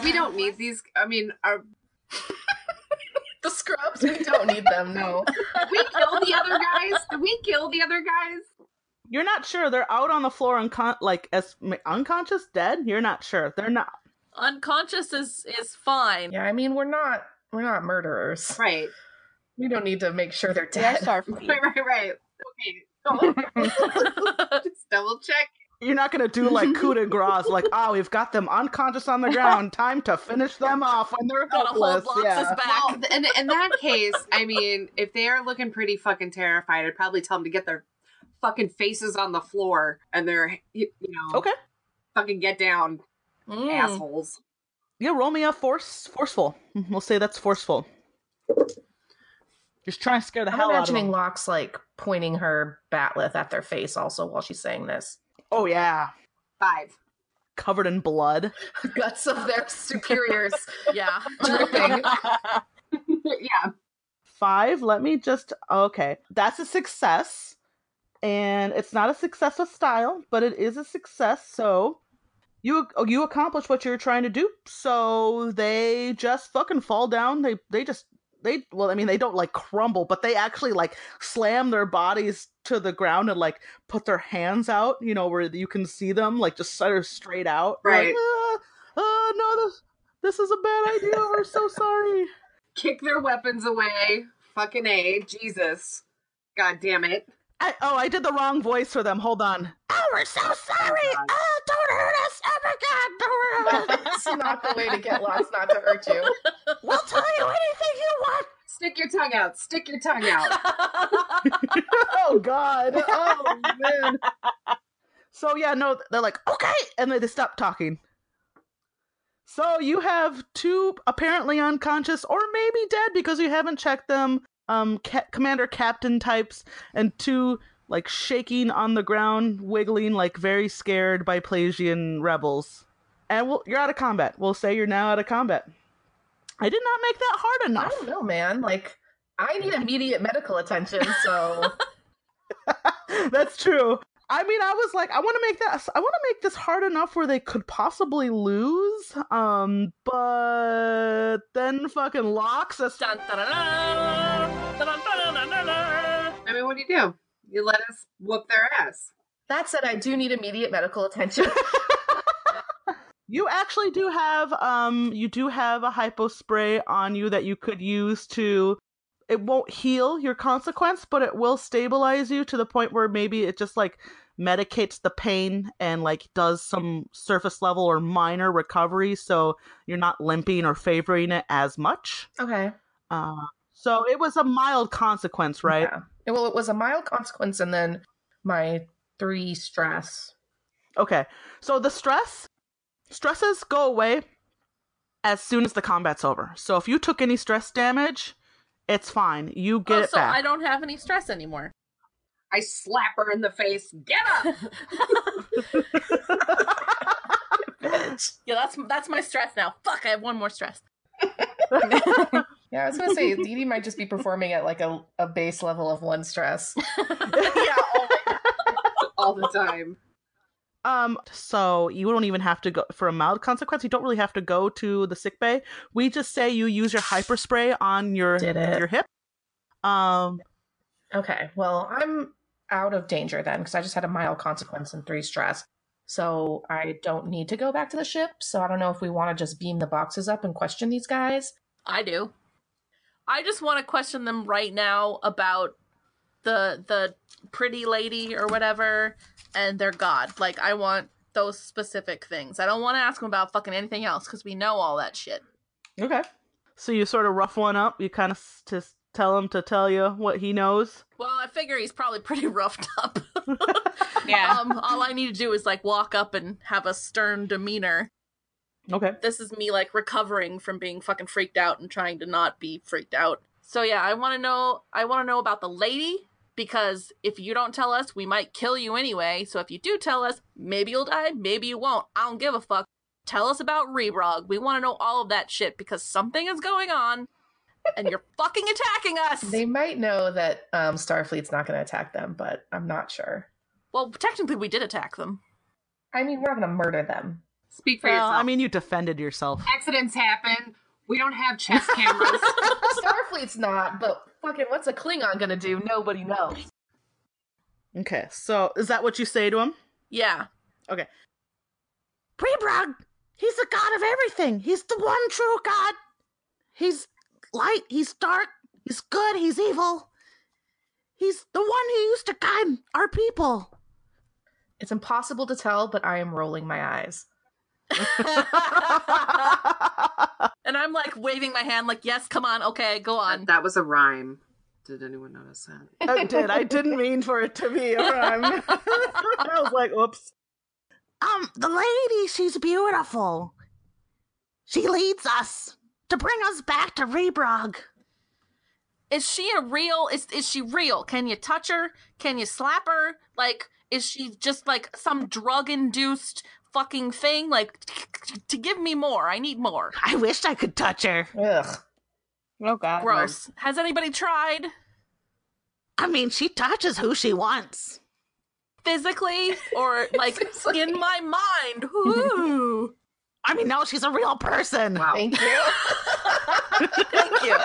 We don't need these. I mean, are, The scrubs, we don't need them. No. we kill the other guys? Did we kill the other guys? You're not sure. They're out on the floor, uncon- like as unconscious, dead. You're not sure. They're not. Unconscious is is fine. Yeah, I mean we're not we're not murderers. Right. We don't need to make sure they're Yeah, dead. Starfleet. Right, right, right. Okay. Just double check. You're not gonna do like coup de grace, like, oh, we've got them unconscious on the ground. Time to finish them off when they're Gotta hold helpless. Yeah. back. Well, in, in that case, I mean, if they are looking pretty fucking terrified, I'd probably tell them to get their fucking faces on the floor and they're, you you know, Okay. fucking get down, Mm. assholes. Yeah, roll me a force forceful. We'll say that's forceful. Just trying to scare the I'm hell out of them. I'm imagining them. Lox's like pointing her batleth at their face also while she's saying this. Oh yeah, Five. covered in blood. Guts of their superiors Yeah. dripping. yeah. Five. Let me just. Okay, that's a success, and it's not a success with style, but it is a success. So. You oh, you accomplish what you're trying to do. So they just fucking fall down. They they just they well I mean they don't like crumble, but they actually like slam their bodies to the ground and like put their hands out, you know, where you can see them like just sort of straight out. Right. Like, ah, ah, no, this this is a bad idea. We're so sorry. kick their weapons away. Fucking A. Jesus. God damn it. I, oh, I did the wrong voice for them. Hold on. Oh, we're so oh, sorry. God. Oh, don't hurt us. Oh my God, don't hurt us. That's not the way to get lost, not to hurt you. We'll tell you anything you want. Stick your tongue out. Stick your tongue out. oh God. Oh man. So yeah, no, they're like okay, and then they stop talking. So you have two apparently unconscious or maybe dead because you haven't checked them. Um, ca- commander captain types and two like shaking on the ground, wiggling like very scared Biplasian rebels. And we'll, you're out of combat. We'll say you're now out of combat. I did not make that hard enough. I don't know, man. Like, I need immediate medical attention, so That's true. I mean, I was like, I want to make this. I want to make this hard enough where they could possibly lose. Um, but then fucking Loxus. I mean, what do you do? You let us whoop their ass. That said, I do need immediate medical attention. you actually do have um, you do have a hypospray on you that you could use to it won't heal your consequence, but it will stabilize you to the point where maybe it just like medicates the pain and like does some surface level or minor recovery, so you're not limping or favoring it as much. okay. Uh, so it was a mild consequence, right? Yeah. Well, it was a mild consequence, and then my three stress. Okay. So the stress stresses go away as soon as the combat's over. So if you took any stress damage, it's fine. You get Oh, it so back. I don't have any stress anymore. I slap her in the face. Get up! yeah, that's that's my stress now. Fuck, I have one more stress. Yeah, I was gonna say Dee Dee might just be performing at like a, a base level of one stress. yeah, All the time. Um so you don't even have to go for a mild consequence. You don't really have to go to the sick bay. We just say you use your hypospray on your your hip. Um Okay, well, I'm out of danger then because I just had a mild consequence and three stress. So I don't need to go back to the ship. So I don't know if we want to just beam the boxes up and question these guys. I do. I just want to question them right now about the the pretty lady or whatever and their god. Like I want those specific things. I don't want to ask them about fucking anything else because we know all that shit. Okay. So you sort of rough one up. You kind of just tell him to tell you what he knows. Well, I figure he's probably pretty roughed up. Yeah. um, all I need to do is like walk up and have a stern demeanor. Okay. This is me like recovering from being fucking freaked out and trying to not be freaked out. So yeah, I want to know. I want to know about the lady because if you don't tell us, we might kill you anyway. So if you do tell us, maybe you'll die, maybe you won't. I don't give a fuck. Tell us about Rebrog. We want to know all of that shit because something is going on, and you're fucking attacking us. They might know that um, Starfleet's not going to attack them, but I'm not sure. well, technically, we did attack them. I mean, we're not going to murder them. Speak for Well, yourself. I mean, you defended yourself. accidents happen. We don't have chest cameras. Starfleet's not, but fucking what's a Klingon going to do? Nobody knows. Okay. So is that what you say to him? Yeah. Okay. Prebrog, he's the god of everything. He's the one true god. He's light, he's dark, he's good, he's evil. He's the one who used to guide our people. It's impossible to tell, but I am rolling my eyes. And I'm like waving my hand, like, yes, come on, okay, go on. that was a rhyme. Did anyone notice that? I did. I didn't mean for it to be a rhyme. I was like, oops. Um, the lady, she's beautiful. She leads us to bring us back to Rebrog. Is she a real? Is is she real? Can you touch her? Can you slap her? Like, is she just like some drug induced fucking thing? Like, to give me more, I need more. I wish I could touch her. Ugh. oh god. Gross. Has anybody tried I mean, she touches who she wants. physically or like in my mind? Ooh. I mean, no, she's a real person. Wow. Thank you. Thank you.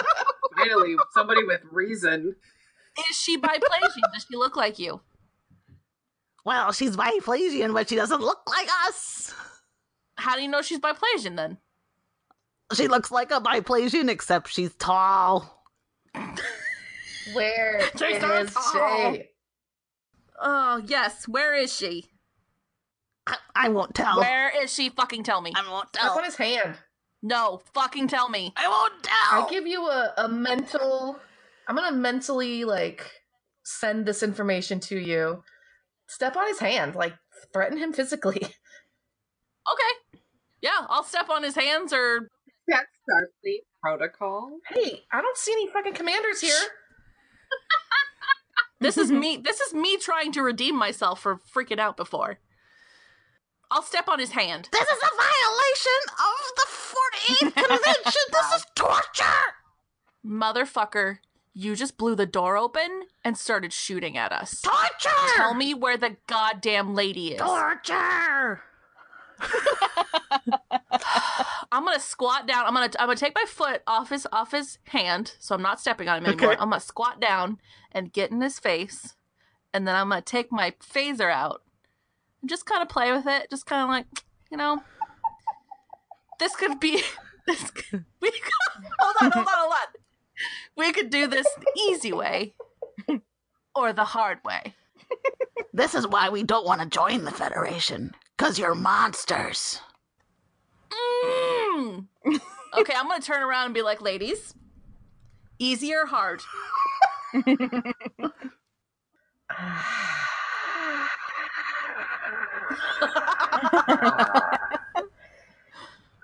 Finally, somebody with reason. Is she biplasian? Does she look like you? Well, she's biplasian, but she doesn't look like us. How do you know she's biplasian then? She looks like a Biplasian, except she's tall. Where She's is tall. she? Oh, yes. Where is she? I, I won't tell. Where is she? Fucking tell me. I won't tell. Step tell. on his hand. No, fucking tell me. I won't tell. I give you a, a mental. I'm gonna mentally like send this information to you. Step on his hand, like threaten him physically. Okay. Yeah, I'll step on his hands or That's Starfleet protocol. Hey, I don't see any fucking commanders here. this is me this is me trying to redeem myself for freaking out before. I'll step on his hand. This is a violation of the 48th Convention. this is torture. Motherfucker, you just blew the door open and started shooting at us. Torture. Tell me where the goddamn lady is. Torture. I'm gonna squat down. I'm gonna I'm gonna take my foot off his off his hand, so I'm not stepping on him anymore. Okay. I'm gonna squat down and get in his face, and then I'm gonna take my phaser out just kind of play with it. Just kind of like, you know, this could be. This could, we could, hold on, hold on, hold on. We could do this the easy way, or the hard way. This is why we don't want to join the Federation. Because you're monsters. Mm. Okay, I'm gonna turn around and be like, ladies, easy or hard?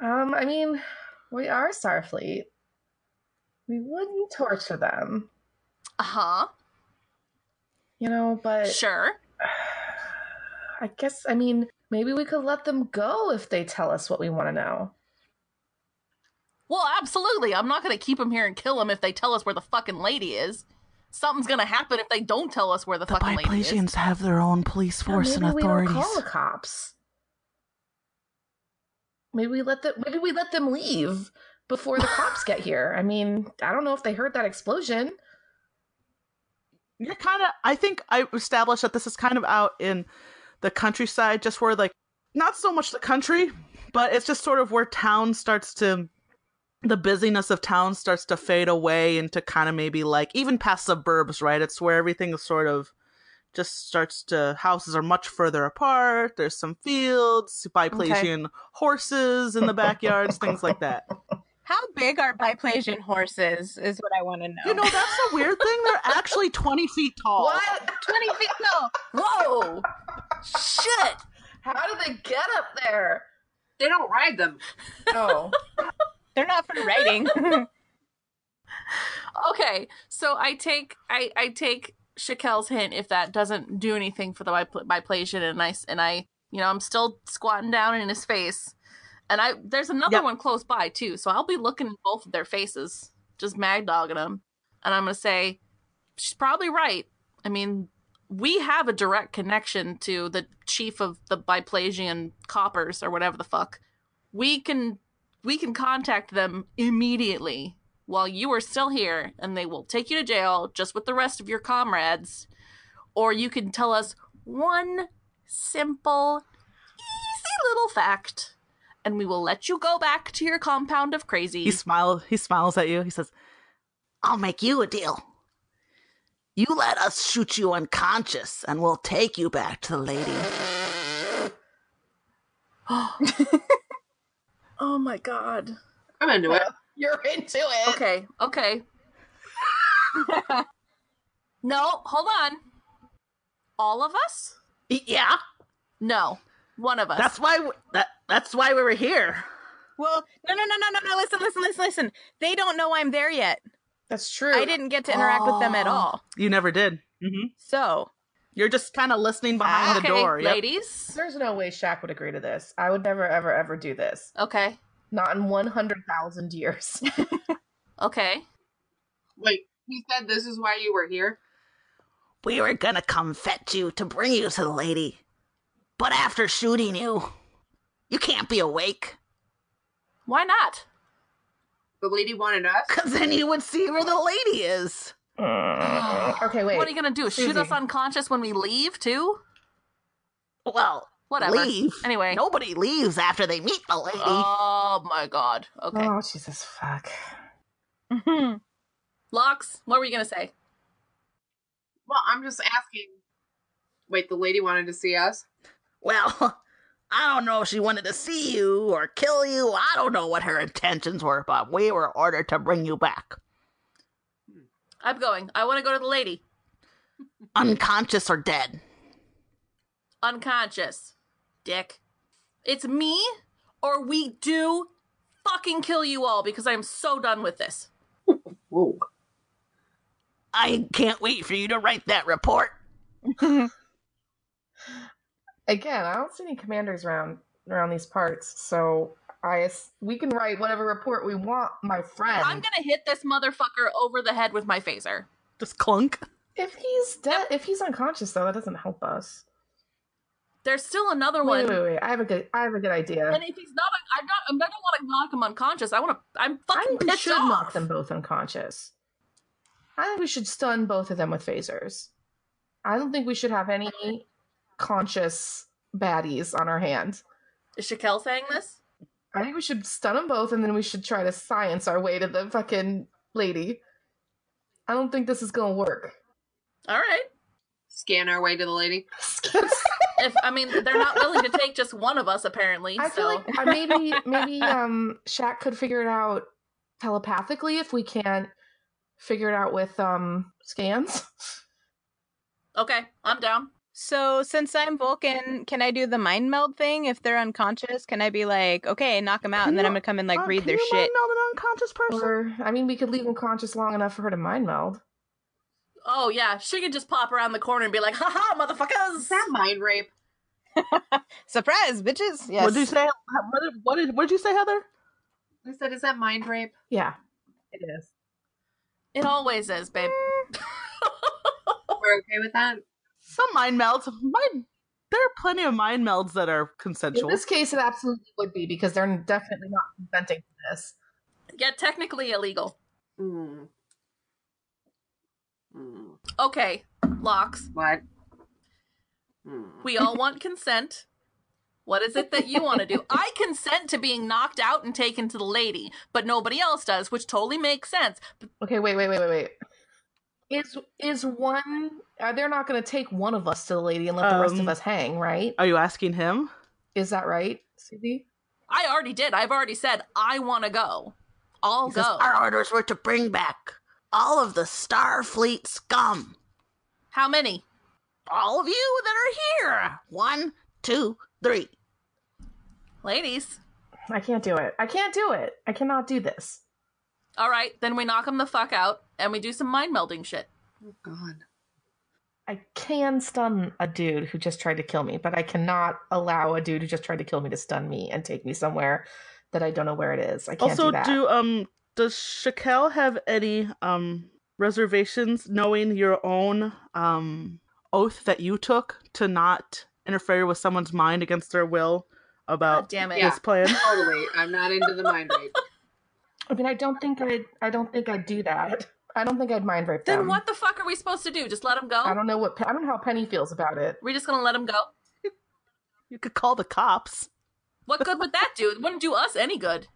Um, I mean, we are Starfleet. We wouldn't torture them, Uh huh. you know, but Sure. I guess, I mean, maybe we could let them go if they tell us what we want to know. Well, absolutely. I'm not gonna keep them here and kill them if they tell us where the fucking lady is. Something's gonna happen if they don't tell us where the, The fucking lady is. Biplasians have their own police force maybe and we don't call the cops. Maybe we let them. Maybe we let them leave before the cops get here. I mean, I don't know if they heard that explosion. You're kind of. I think I established that this is kind of out in the countryside, just where like not so much the country, but it's just sort of where town starts to. The busyness of town starts to fade away into kind of maybe like even past suburbs, right? It's where everything is sort of just starts to houses are much further apart. There's some fields, Biplasian horses in the backyards, things like that. How big are Biplasian horses? Is what I want to know. You know, that's a weird thing. They're actually 20 feet tall. What? twenty feet? No. Whoa! Shit! How did they get up there? They don't ride them. Oh, They're not for writing. Okay, so I take I I take Shakel's hint if that doesn't do anything for the bipl- biplasian, and I and I you know I'm still squatting down in his face, and I there's another Yep. one close by too, so I'll be looking in both of their faces, just mad dogging them, and I'm gonna say she's probably right. I mean, we have a direct connection to the chief of the biplasian coppers or whatever the fuck. We can we can contact them immediately while you are still here and they will take you to jail just with the rest of your comrades or you can tell us one simple easy little fact and we will let you go back to your compound of crazy He smiles. He smiles at you. He says, "I'll make you a deal. You let us shoot you unconscious, and we'll take you back to the lady." oh my god I'm into it. you're into it. okay okay no hold on all of us Yeah, no one of us that's why. w- That that's why we were here. well, no, no, no, no, no, no. Listen, listen, listen, listen. They don't know I'm there yet. That's true. I didn't get to interact with them at Oh. all. You never did. Mm-hmm. So You're just kind of listening behind okay the door. Yep. ladies There's no way Shaq would agree to this. I would never, ever, ever do this. okay Not in 100,000 years. okay Wait, he said this is why you were here? We were gonna come fetch you to bring you to the lady, but after shooting you, you can't be awake. why not The lady wanted us? Cause then you would see where the lady is. Uh, okay, wait. What are you gonna do? Shoot Susie. us unconscious when we leave too? Well, Whatever. Leave. Anyway. Nobody leaves after they meet the lady. Oh my god. Okay. Oh Jesus fuck. Mm-hmm. Lox, what were you gonna say? Well, I'm just asking. Wait, the lady wanted to see us? Well, I don't know if she wanted to see you or kill you. I don't know what her intentions were, but we were ordered to bring you back. I'm going. I want to go to the lady. Unconscious or dead. Unconscious. Dick. It's me, or we do fucking kill you all because I'm so done with this. Whoa. I can't wait for you to write that report. Again, I don't see any commanders around around these parts, so I s- we can write whatever report we want, my friend. I'm gonna hit this motherfucker over the head with my phaser. Just clunk. If he's dead, if he's unconscious though, that doesn't help us. There's still another Wait, one. wait, wait! wait. I have a good, I have a good idea. And if he's not, I'm not. I don't want to knock him unconscious. I want to. I'm fucking think we pissed should off. knock them both unconscious. I think we should stun both of them with phasers. I don't think we should have any conscious baddies on our hands. Is Shakel saying this? I think we should stun them both, and then we should try to science our way to the fucking lady. I don't think this is gonna work. All right. Scan our way to the lady. If I mean, they're not willing to take just one of us, apparently. I so feel like uh, maybe maybe um Shaq could figure it out telepathically if we can't figure it out with um scans. okay, I'm down. So since I'm Vulcan, can I do the mind meld thing if they're unconscious? Can I be like, okay, knock them out, and then I'm gonna come and like Uh, read can their you shit? mind meld an unconscious person? Or I mean, we could leave them conscious long enough for her to mind meld. Oh yeah, she could just pop around the corner and be like, "Haha, motherfuckers!" Is that mind rape? Surprise, bitches! Yes. What did you say? What did, what did what did you say, Heather? I said, is that mind rape? Yeah, it is. It always is, babe. We're okay with that? Some mind melds. Mind, there are plenty of mind melds that are consensual. In this case, it absolutely would be because they're definitely not consenting to this. Yet technically illegal. Hmm. Hmm. Okay, Lox. What? Hmm. We all want consent. What is it that you want to do? I consent to being knocked out and taken to the lady, but nobody else does, which totally makes sense. Okay, wait, wait, wait, wait, wait. Is is one? Are they not going to take one of us to the lady and let the rest of Um, us hang? Right? Are you asking him? Is that right, Susie? I already did. I've already said I want to go. I'll Because go. our orders were to bring back all of the Starfleet scum. How many? All of you that are here. One, two, three. Ladies. I can't do it. I can't do it. I cannot do this. All right, then we knock them the fuck out and we do some mind melding shit. Oh, God. I can stun a dude who just tried to kill me, but I cannot allow a dude who just tried to kill me to stun me and take me somewhere that I don't know where it is. I can't Also, do that. do um does Shakel have any um reservations knowing your own um oath that you took to not interfere with someone's mind against their will God about damn it. this plan? Totally. I'm not into the mind rape. I mean, I don't think I. I don't think I'd do that. I don't think I'd mind rape Then them. what the fuck are we supposed to do? Just let him go? I don't know what. I don't know how Penny feels about it. We're just gonna let him go? You could call the cops. What good would that do? It wouldn't do us any good.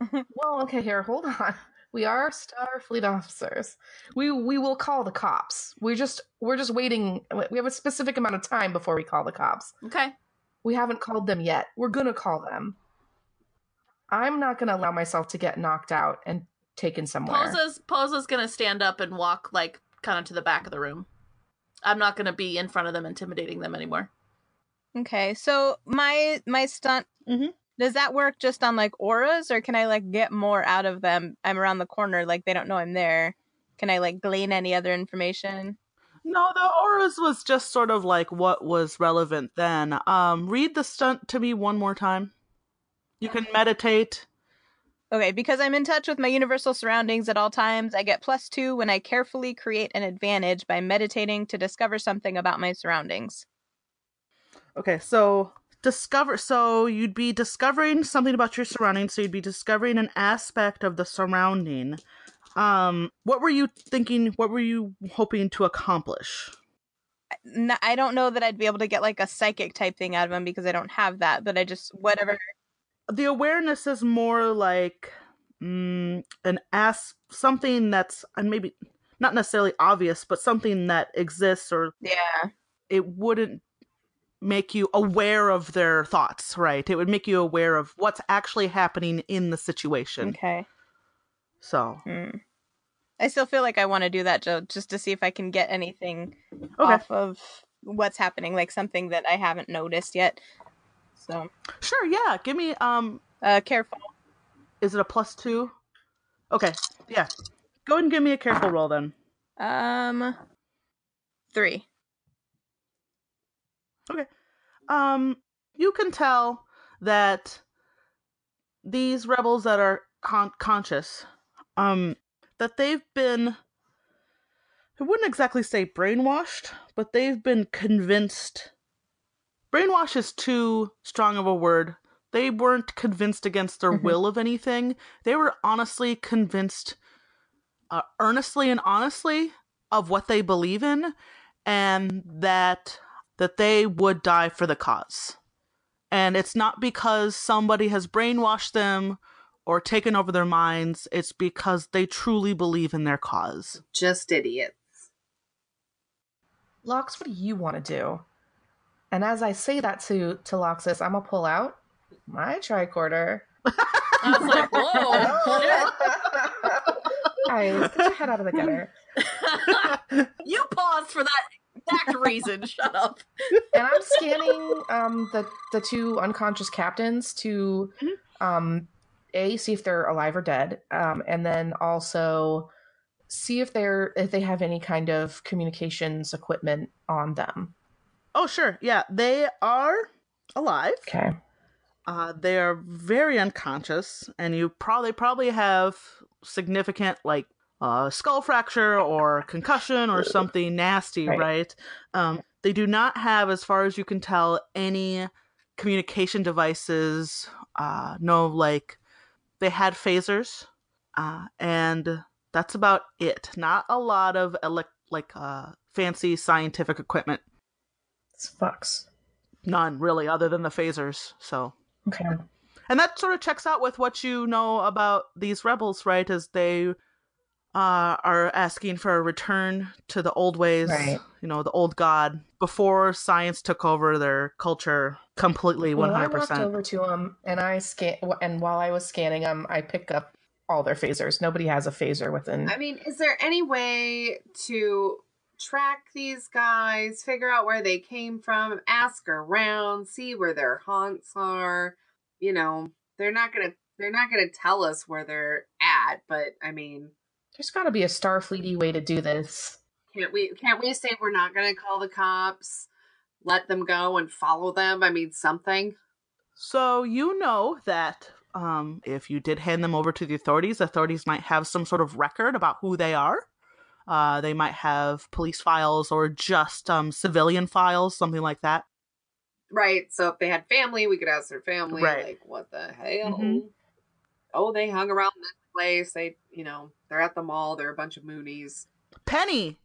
Well, okay, here, hold on. We are Starfleet officers. We we will call the cops. We just we're just waiting. We have a specific amount of time before we call the cops. Okay. We haven't called them yet. We're gonna call them. I'm not gonna allow myself to get knocked out and taken somewhere. Posa's Posa's gonna stand up and walk like kind of to the back of the room. I'm not gonna be in front of them intimidating them anymore. Okay, so my my stunt Mhm. does that work just on like auras, or can I like get more out of them? I'm around the corner, like they don't know I'm there. Can I like glean any other information? No, the auras was just sort of like what was relevant then. Um, read the stunt to me one more time. You can meditate. Okay, because I'm in touch with my universal surroundings at all times, I get plus two when I carefully create an advantage by meditating to discover something about my surroundings. Okay, so discover. So you'd be discovering something about your surroundings. So you'd be discovering an aspect of the surrounding. Um, what were you thinking? What were you hoping to accomplish? i don't know that I'd be able to get like a psychic type thing out of him because I don't have that. But I just whatever. The awareness is more like mm, an ass something that's and maybe not necessarily obvious, but something that exists or Yeah. it wouldn't make you aware of their thoughts, right? It would make you aware of what's actually happening in the situation. Okay. So, Hmm. I still feel like I want to do that, Joe, just to see if I can get anything okay. off of what's happening, like something that I haven't noticed yet. So, Sure, yeah. Give me um uh, careful. is it a plus 2? Okay. Yeah. Go ahead and give me a careful roll then. Um, three. Okay. um you can tell that these rebels that are con- conscious um that they've been i wouldn't exactly say brainwashed but they've been convinced brainwash is too strong of a word they weren't convinced against their Mhm. will of anything they were honestly convinced uh, earnestly and honestly of what they believe in and that that they would die for the cause. And it's not because somebody has brainwashed them or taken over their minds, it's because they truly believe in their cause. Just idiots. Lox, what do you want to do? And as I say that to to Loxus, I'm gonna pull out my tricorder. I was like, whoa. Guys, get your head out of the gutter. you paused for that exact reason. Shut up. And I'm scanning um, the the two unconscious captains to um, a see if they're alive or dead, um, and then also see if they're if they have any kind of communications equipment on them. Oh, sure. Yeah, they are alive. Okay. Uh, they are very unconscious, and you probably probably have significant like uh, skull fracture or concussion or something nasty, Right. right? Um, they do not have, as far as you can tell, any communication devices. Uh, no, like they had phasers, uh, and that's about it. Not a lot of like uh, fancy scientific equipment. This fucks. None really, other than the phasers. So. Okay. And that sort of checks out with what you know about these rebels, right? As they uh, are asking for a return to the old ways, Right. you know, the old god, before science took over their culture completely, one Well, I hundred walked percent. over to them and I scan. And while I was scanning them, I pick up all their phasers. Nobody has a phaser within. I mean, is there any way to track these guys, figure out where they came from, ask around, see where their haunts are? You know, they're not gonna they're not gonna tell us where they're at, but I mean, There's got to be a Starfleety way to do this. can't we can't we say we're not gonna call the cops, let them go and follow them? I mean, something. So you know that um, if you did hand them over to the authorities, authorities might have some sort of record about who they are. Uh, they might have police files or just um, civilian files, something like that. Right. So if they had family, we could ask their family, Right. like, what the hell? Mhm. Oh, they hung around this place. They, you know, they're at the mall. They're a bunch of Moonies. Penny,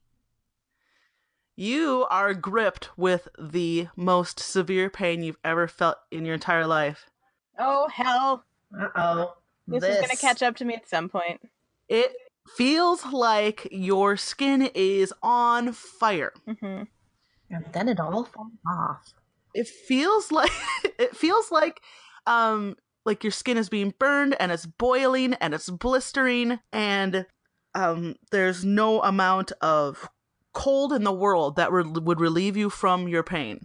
you are gripped with the most severe pain you've ever felt in your entire life. Oh hell! Uh oh. This, is gonna catch up to me at some point. It feels like your skin is on fire. hmm And then it all falls off. It feels like it feels like um like your skin is being burned and it's boiling and it's blistering and um there's no amount of cold in the world that re- would relieve you from your pain.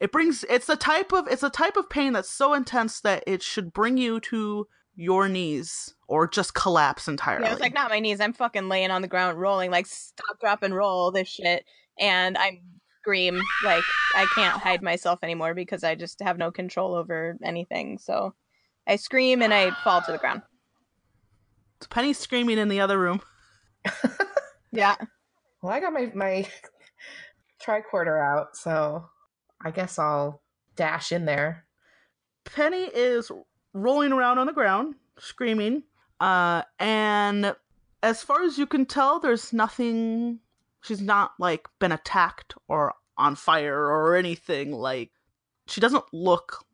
It brings it's a type of it's a type of pain that's so intense that it should bring you to your knees or just collapse entirely. Yeah, it's like not my knees. I'm fucking laying on the ground, rolling like stop, drop, and roll this shit, and I scream like I can't hide myself anymore because I just have no control over anything. So I scream and I fall to the ground. Penny screaming in the other room. Yeah. Well, I got my my tricorder out, so I guess I'll dash in there. Penny is rolling around on the ground, screaming. Uh, and as far as you can tell, there's nothing. She's not like been attacked or on fire or anything like she doesn't look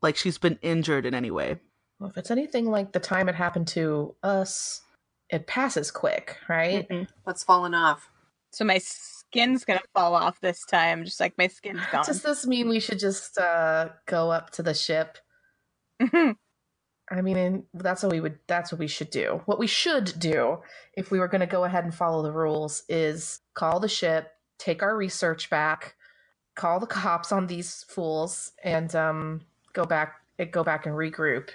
like she's been injured in any way. Well, if it's anything like the time it happened to us, it passes quick, right? Mhm. What's fallen off? So my skin's gonna fall off this time, just like my skin's gone. Does this mean we should just uh, go up to the ship? I mean, and that's what we would. That's what we should do. What we should do, if we were going to go ahead and follow the rules, is call the ship, take our research back, call the cops on these fools, and um, go back. Go back and regroup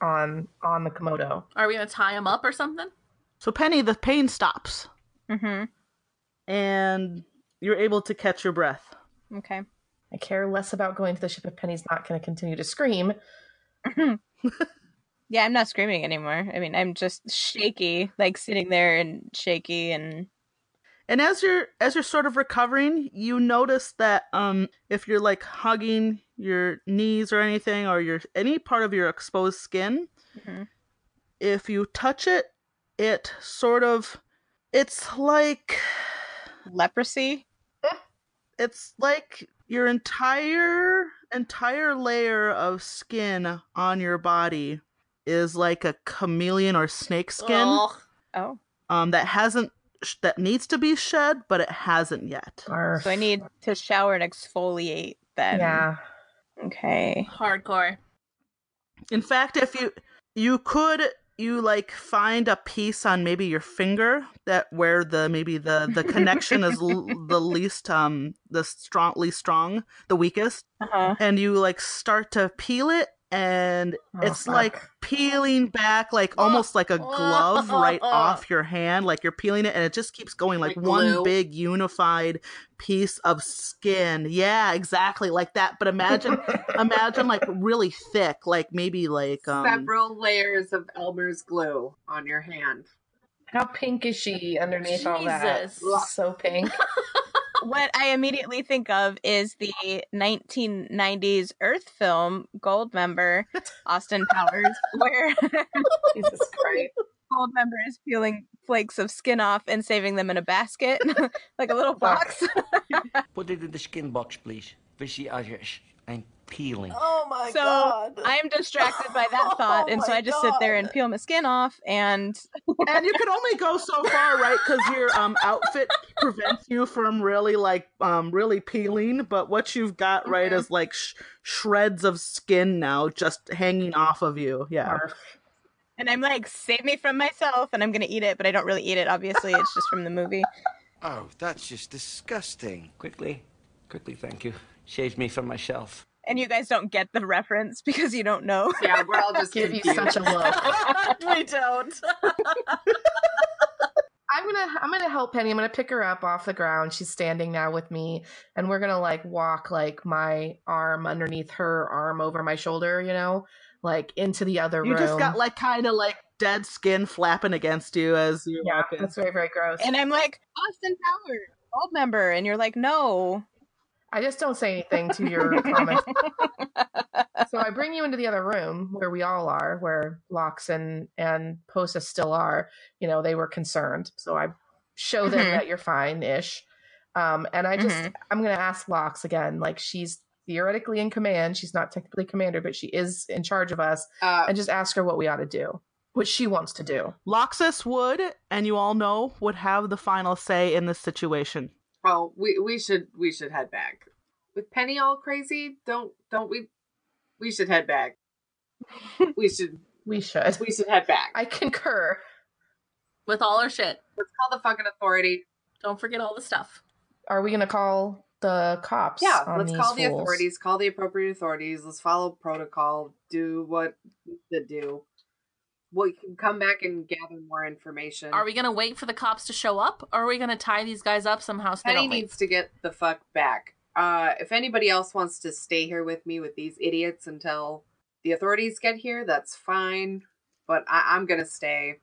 on on the Komodo. Are we gonna tie him up or something? So Penny, the pain stops mm-hmm. and you're able to catch your breath. Okay. I care less about going to the ship if Penny's not going to continue to scream. Yeah, I'm not screaming anymore. I mean, I'm just shaky, like sitting there and shaky and And as you're as you're sort of recovering, you notice that um if you're like hugging your knees or anything or your any part of your exposed skin, Mhm. if you touch it, it sort of it's like leprosy. it's like your entire entire layer of skin on your body is like a chameleon or snake skin Ugh. Oh, um that hasn't sh- that needs to be shed but it hasn't yet Barf. so I need to shower and exfoliate then. Yeah. Okay. Hardcore. in fact if you you could you like find a piece on maybe your finger that where the maybe the the connection is l- the least um the strong least strong the weakest Uh huh. and you like start to peel it and Oh, it's fuck. like peeling back like almost like a glove right off your hand like you're peeling it and it just keeps going like, Like one glue? big unified piece of skin yeah exactly like that but imagine imagine like really thick like maybe like um Several layers of Elmer's glue on your hand. How pink is she underneath all that? So pink. What I immediately think of is the 1990s Earth film Goldmember, Austin Powers, where Jesus Christ. Goldmember is peeling flakes of skin off and saving them in a basket, like a little box. Put it in the skin box, please. Fishy Irish. I'm peeling. Oh my god. so I'm distracted by that thought, and so I just sit there and peel my skin off, and and you can only go so far right because your um outfit prevents you from really like um really peeling but what you've got right is like sh- shreds of skin now just hanging off of you yeah Barf. and I'm like, save me from myself, and I'm gonna eat it, but I don't really eat it. Obviously, it's just from the movie. Oh, that's just disgusting. Quickly, quickly, thank you. Saves me from myself. And you guys don't get the reference because you don't know. Yeah, we're all just Give you such a look. we don't. I'm gonna I'm gonna help Penny. I'm gonna pick her up off the ground. She's standing now with me, and we're gonna like walk like my arm underneath her arm over my shoulder, you know, like into the other you room. You just got like kind of like dead skin flapping against you as you yeah, walk in. that's very very gross. And I'm like, Austin Powers, old member, and you're like, no. I just don't say anything to your comments. so I bring you into the other room where we all are, where Lox and and Posa still are. You know, they were concerned, so I show them Mhm. that you're fine ish. Um, and I just Mhm. I'm gonna ask Lox again. Like she's theoretically in command. She's not technically commander, but she is in charge of us. Uh, And just ask her what we ought to do, what she wants to do. Loxus would and you all know would have the final say in this situation oh, we we should we should head back. With Penny all crazy, don't don't we? We should head back. we should We should. we should head back. I concur. With all our shit. Let's call the fucking authority. Don't forget all the stuff. Are we gonna call the cops? Yeah, on let's these call the fools? authorities. Call the appropriate authorities. Let's follow protocol. Do what we should do. We can come back and gather more information. Are we gonna wait for the cops to show up, or are we gonna tie these guys up somehow so they Penny don't needs to get the fuck back. Uh, if anybody else wants to stay here with me with these idiots until the authorities get here, that's fine. But I- I'm gonna stay.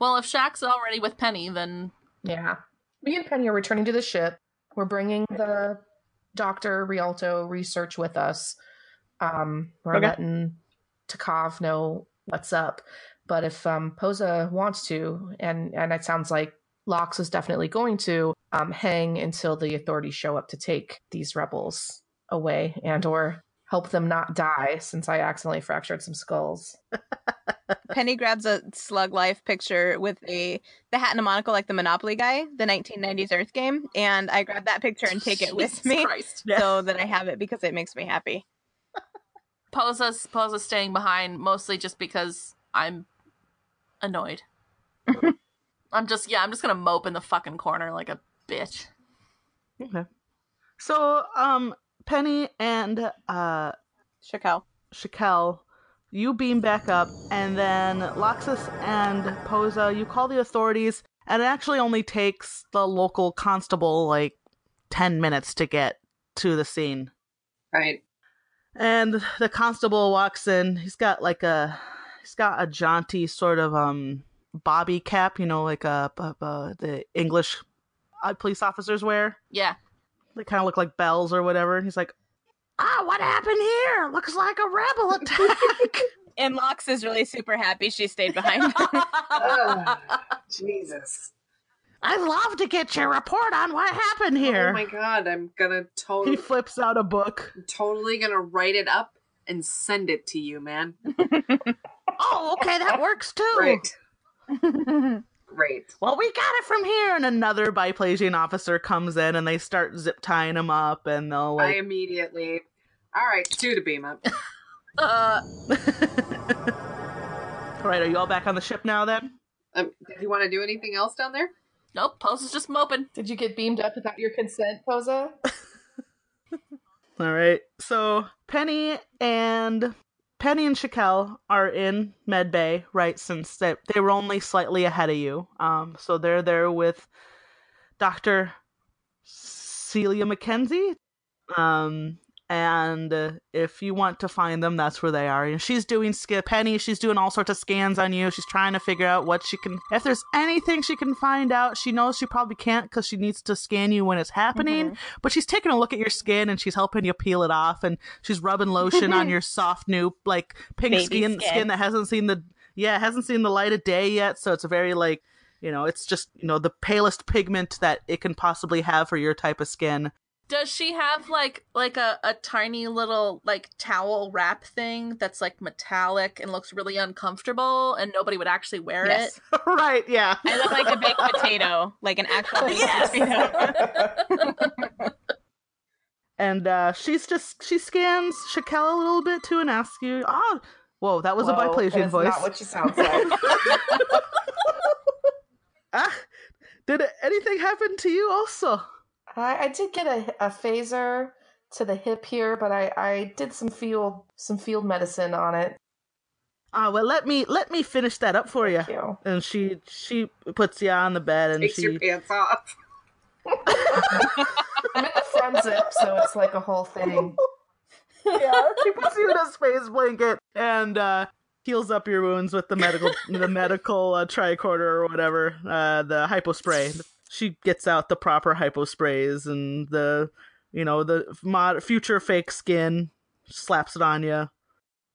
Well, if Shaq's already with Penny, then Yeah. Me and Penny are returning to the ship. We're bringing the Dr. Rialto research with us. Um, we're Okay. letting Takov know what's up. But if um, Posa wants to, and, and it sounds like Lox is definitely going to um, hang until the authorities show up to take these rebels away and or help them not die since I accidentally fractured some skulls. Penny grabs a slug life picture with a the hat and a monocle like the Monopoly guy, the 1990s Earth game, and I grab that picture and take it with Jesus me Christ. so that I have it because it makes me happy. Posa's Posa's staying behind mostly just because I'm annoyed. I'm just yeah, I'm just gonna mope in the fucking corner like a bitch. Okay. So, um, Penny and uh, Shakel. Shakel, you beam back up, and then Loxus and Posa, you call the authorities, and it actually only takes the local constable like 10 minutes to get to the scene. Right. And the constable walks in. He's got like a he's got a jaunty sort of um bobby cap, you know, like a, a, a the English uh, police officers wear. Yeah. They kind of look like bells or whatever. And he's like, "Ah, what happened here? Looks like a rebel attack." And Lox is really super happy she stayed behind. Jesus. I'd love to get your report on what happened here. Oh my god, I'm gonna totally. he flips out a book. totally gonna write it up and send it to you, man. Oh, okay, that works too. Great. Great. Well, we got it from here. And another biplasian officer comes in and they start zip tying him up and they'll I like. immediately Alright, two to beam up. Uh All right, are you all back on the ship now then? Um, did you want to do anything else down there? nope, Posa's just moping. Did you get beamed up without your consent, Posa? All right. So Penny and Penny and Shakel are in Med Bay, right? Since they they were only slightly ahead of you. Um, so they're there with Doctor Celia McKenzie. Um, and if you want to find them, that's where they are. And she's doing sca- Penny. She's doing all sorts of scans on you. She's trying to figure out what she can. If there's anything she can find out, she knows she probably can't because she needs to scan you when it's happening. Mm-hmm. But she's taking a look at your skin and she's helping you peel it off. And she's rubbing lotion on your soft new like pink skin, skin. skin that hasn't seen the yeah hasn't seen the light of day yet. So it's a very like you know it's just you know the palest pigment that it can possibly have for your type of skin. Does she have like like a, a tiny little like towel wrap thing that's like metallic and looks really uncomfortable and nobody would actually wear Yes. it? right? Yeah. I look like a baked potato, like an actual baked potato. and uh, she's just she scans Shakel a little bit too and asks you, "Oh, whoa, that was a Whoa, biplasian that is voice." Not what she sounds like. ah, did anything happen to you also? I, I did get a, a phaser to the hip here, but I, I did some field some field medicine on it. Ah, well, let me let me finish that up for you. You. And she she puts you on the bed and Takes she your pants off. I'm in the front zip, so it's like a whole thing. yeah, she puts you in a space blanket and uh, heals up your wounds with the medical the medical uh, tricorder or whatever, uh, the hypo spray. She gets out the proper hypo sprays and the you know the mod future fake skin slaps it on you.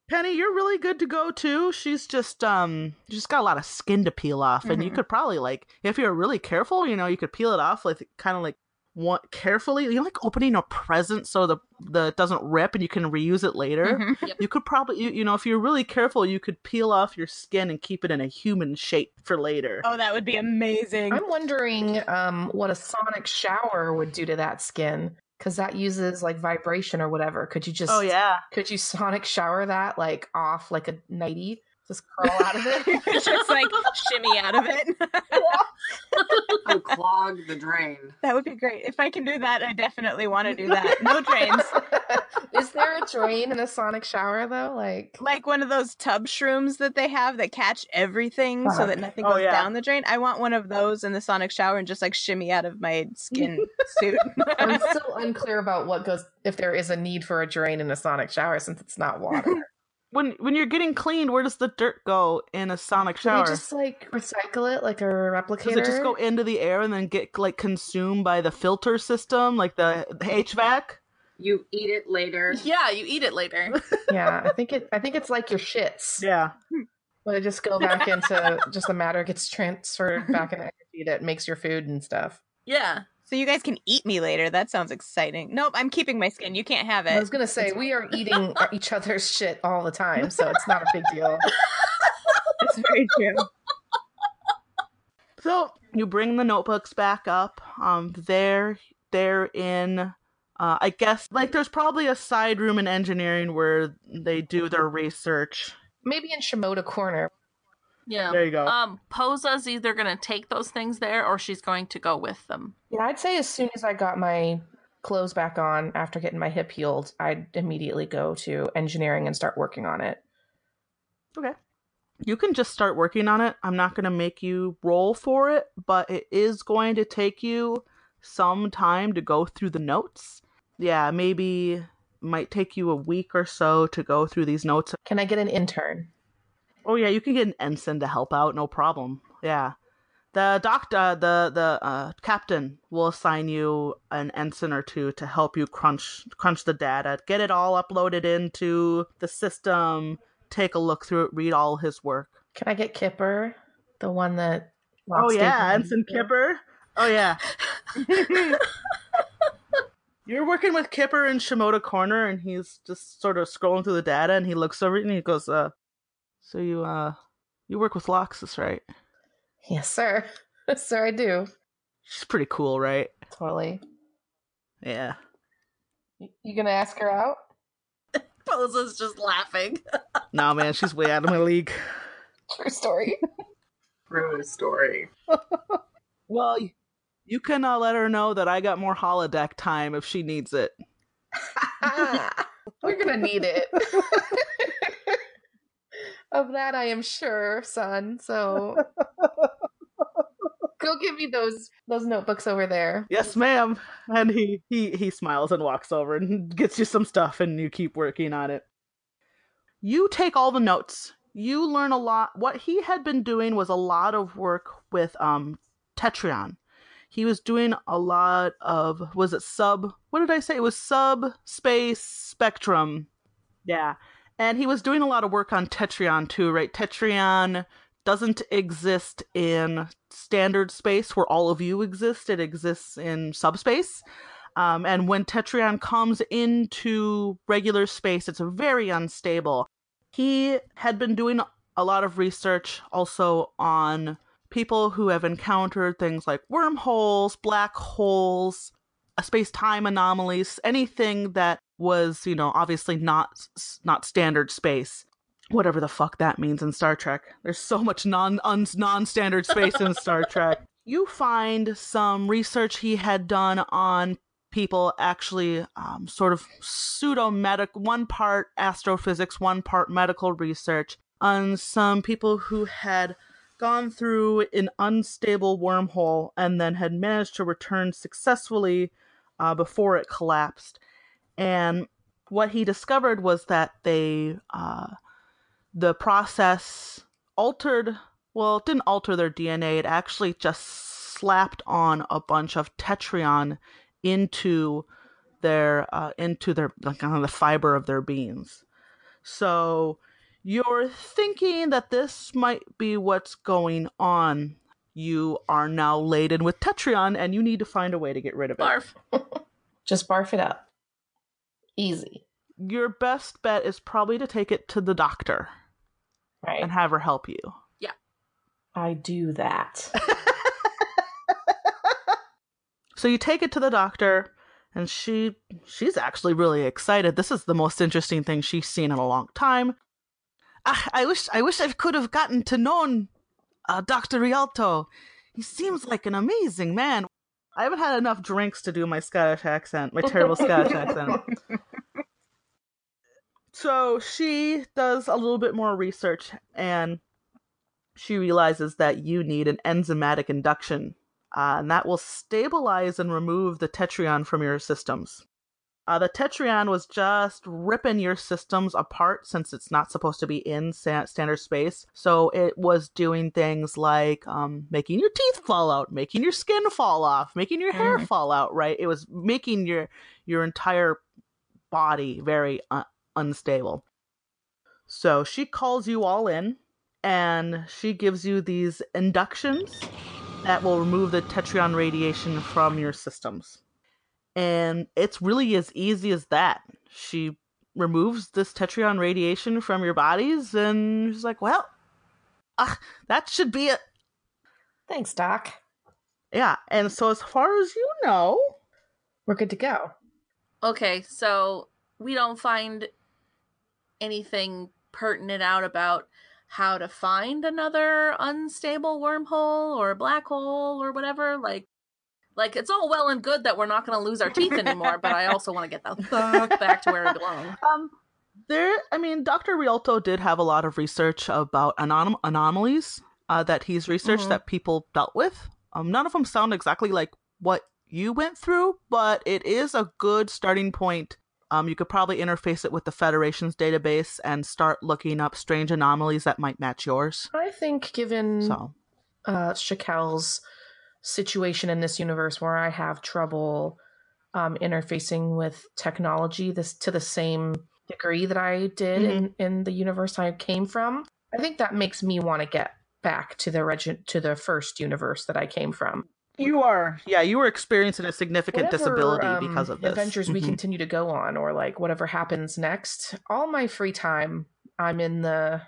Penny, you're really good to go too. She's just um just got a lot of skin to peel off, and you Mhm. could probably like if you're really careful, you know, you could peel it off like kind of like one carefully. You know, like opening a present so the the it doesn't rip and you can reuse it later. Mhm. Yep. You could probably you, you know if you're really careful, you could peel off your skin and keep it in a human shape for later. Oh, that would be amazing. I'm wondering um, what a sonic shower would do to that skin because that uses like vibration or whatever. Could you just? Oh yeah. Could you sonic shower that like off like a nighty? Just crawl out of it. Just like shimmy out of it. clog the drain. that would be great. If I can do that, I definitely want to do that. No drains. Is there a drain in a sonic shower though? Like, Like one of those tub shrooms that they have that catch everything so that nothing Oh, goes yeah. down the drain. I want one of those in the sonic shower and just like shimmy out of my skin suit. I'm still unclear about what goes if there is a need for a drain in a sonic shower since it's not water. When when you're getting cleaned, where does the dirt go in a sonic Can shower? we just like recycle it like a replicator? Does it just go into the air and then get like consumed by the filter system, like the, the HVAC? You eat it later. Yeah, you eat it later. yeah, I think it. I think it's like your shits. Yeah. But it just go back into just the matter gets transferred back into energy that makes your food and stuff. Yeah. So you guys can eat me later. That sounds exciting. Nope, I'm keeping my skin. You can't have it. I was gonna say we are eating each other's shit all the time, so it's not a big deal. It's very true. So you bring the notebooks back up. Um, they're they're in. Uh, I guess like there's probably a side room in engineering where they do their research. Maybe in Shimoda Corner. Yeah. There you go. Um, Posa's either gonna take those things there or she's going to go with them. Yeah, I'd say as soon as I got my clothes back on after getting my hip healed, I'd immediately go to engineering and start working on it. Okay. You can just start working on it. I'm not going to make you roll for it, but it is going to take you some time to go through the notes. Yeah, maybe might take you a week or so to go through these notes. Can I get an intern? Oh yeah, you can get an ensign to help out, no problem. Yeah. The doctor, the the uh, captain will assign you an ensign or two to help you crunch crunch the data, get it all uploaded into the system, take a look through it, read all his work. Can I get Kipper? The one that Oh yeah? Ensign Kipper. Oh yeah. You're working with Kipper in Shimoda Corner, and he's just sort of scrolling through the data, and he looks over and he goes, "Uh, so you uh, you work with Loxus, right? Yes, sir. sir, I do. She's pretty cool, right? Totally. Yeah. You, you gonna ask her out? Posa's just laughing. nah, man, she's way out of my league. True story. True story. Well, you can uh, let her know that I got more holodeck time if she needs it. We're gonna need it. Of that, I am sure, son. So go give me those those notebooks over there. Yes, ma'am. And he he he smiles and walks over and gets you some stuff, and you keep working on it. You take all the notes. You learn a lot. What he had been doing was a lot of work with um Tetryon. He was doing a lot of was it sub? What did I say? It was sub space spectrum. Yeah. And he was doing a lot of work on Tetryon too, right? Tetryon doesn't exist in standard space where all of you exist. It exists in subspace. Um, and when Tetryon comes into regular space, it's very unstable. He had been doing a lot of research also on people who have encountered things like wormholes, black holes, space time anomalies, anything that was, you know, obviously not not standard space. Whatever the fuck that means in Star Trek. There's so much non un, non-standard space in Star Trek. You find some research he had done on people actually um, sort of pseudo medic one part astrophysics one part medical research on some people who had gone through an unstable wormhole and then had managed to return successfully uh, before it collapsed. And what he discovered was that they uh, the process altered well it didn't alter their dna it actually just slapped on a bunch of tetryon into their uh, into their like on the fiber of their beans. So you're thinking that this might be what's going on you are now laden with tetryon and you need to find a way to get rid of it Barf. Just barf it up. Easy. your best bet is probably to take it to the doctor Right. and have her help you Yeah. I do that. So you take it to the doctor, and she she's actually really excited. This is the most interesting thing she's seen in a long time. Ah, I wish I wish I could have gotten to known uh, Doctor Rialto. He seems like an amazing man. I haven't had enough drinks to do my Scottish accent, my terrible Scottish accent. So she does a little bit more research, and she realizes that you need an enzymatic induction uh, and that will stabilize and remove the tetryon from your systems. Uh, the tetryon was just ripping your systems apart since it's not supposed to be in sa- standard space. So it was doing things like um, making your teeth fall out, making your skin fall off, making your hair Mm. fall out. Right? It was making your your entire body very uh, unstable. So she calls you all in and she gives you these inductions that will remove the tetryon radiation from your systems. And it's really as easy as that. She removes this tetryon radiation from your bodies, and she's like, well, uh, that should be it. Thanks, Doc. Yeah, and so as far as you know, We're good to go. Okay, so we don't find anything pertinent out about how to find another unstable wormhole or a black hole or whatever. Like, like it's all well and good that we're not going to lose our teeth anymore, but I also want to get the fuck back to where we belong. um, there, I mean, Dr. Rialto did have a lot of research about anom- anomalies uh, that he's researched Mhm. that people dealt with. Um, none of them sound exactly like what you went through, but it is a good starting point. Um, you could probably interface it with the Federation's database and start looking up strange anomalies that might match yours. I think, given So, uh, Shakel's situation in this universe where I have trouble um, interfacing with technology this to the same degree that I did in, in the universe I came from, I think that makes me want to get back to the regi- to the first universe that I came from. you are, yeah, you were experiencing a significant Whatever, disability um, because of this. adventures we Mhm. continue to go on or like whatever happens next all my free time i'm in the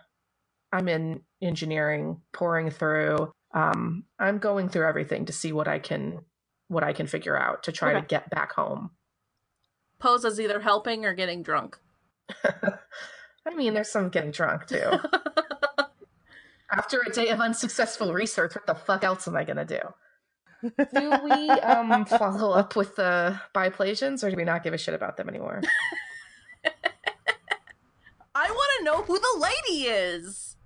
i'm in engineering pouring through um i'm going through everything to see what i can what i can figure out to try to get back home. Pose is either helping or getting drunk. i mean there's some getting drunk too. After a day of unsuccessful research what the fuck else am i gonna do? Do we um follow up with the biplasians or do we not give a shit about them anymore? I want to know who the lady is.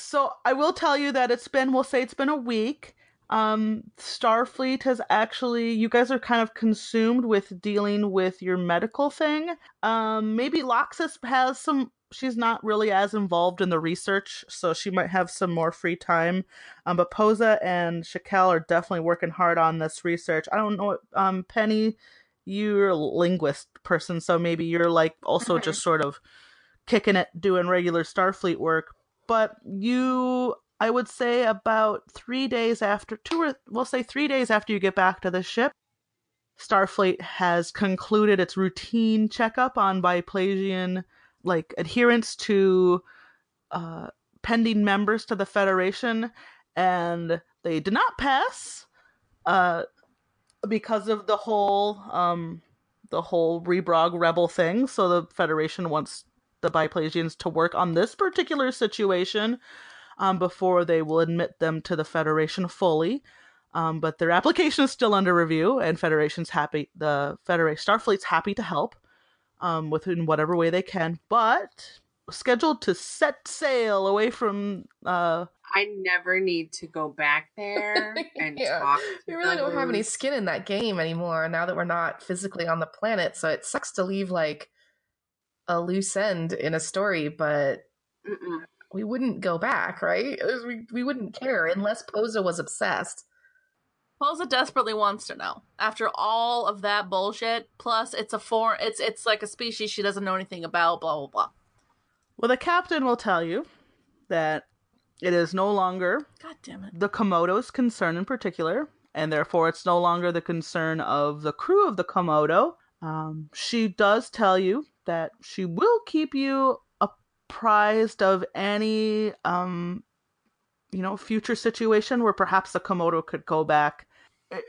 So I will tell you that it's been, we'll say it's been a week. Um, Starfleet has actually, you guys are kind of consumed with dealing with your medical thing. Um, maybe Loxus has some, she's not really as involved in the research, so she might have some more free time. Um, but Posa and Shakel are definitely working hard on this research. I don't know, um, Penny, you're a linguist person, so maybe you're like also Mhm. just sort of kicking it doing regular Starfleet work. But you, I would say, about three days after, two or we'll say three days after you get back to the ship, Starfleet has concluded its routine checkup on Biplasian like adherence to uh, pending members to the Federation, and they did not pass uh, because of the whole um, the whole Rebrog rebel thing. So the Federation wants the Biplasians to work on this particular situation um, before they will admit them to the Federation fully. Um, but their application is still under review, and Federation's happy. The Federation Starfleet's happy to help um, within whatever way they can, but scheduled to set sail away from. Uh, I never need to go back there and Yeah. talk. We really don't have any skin in that game anymore now that we're not physically on the planet. So it sucks to leave like a loose end in a story, but Mm-mm. we wouldn't go back, right? We, we wouldn't care unless Posa was obsessed. Posa desperately wants to know. After all of that bullshit, plus it's a foreign, it's it's like a species she doesn't know anything about. Blah blah blah. well, the captain will tell you that it is no longer God damn it. the Komodo's concern in particular, and therefore it's no longer the concern of the crew of the Komodo. Um, she does tell you that she will keep you apprised of any, um, you know, future situation where perhaps the Komodo could go back,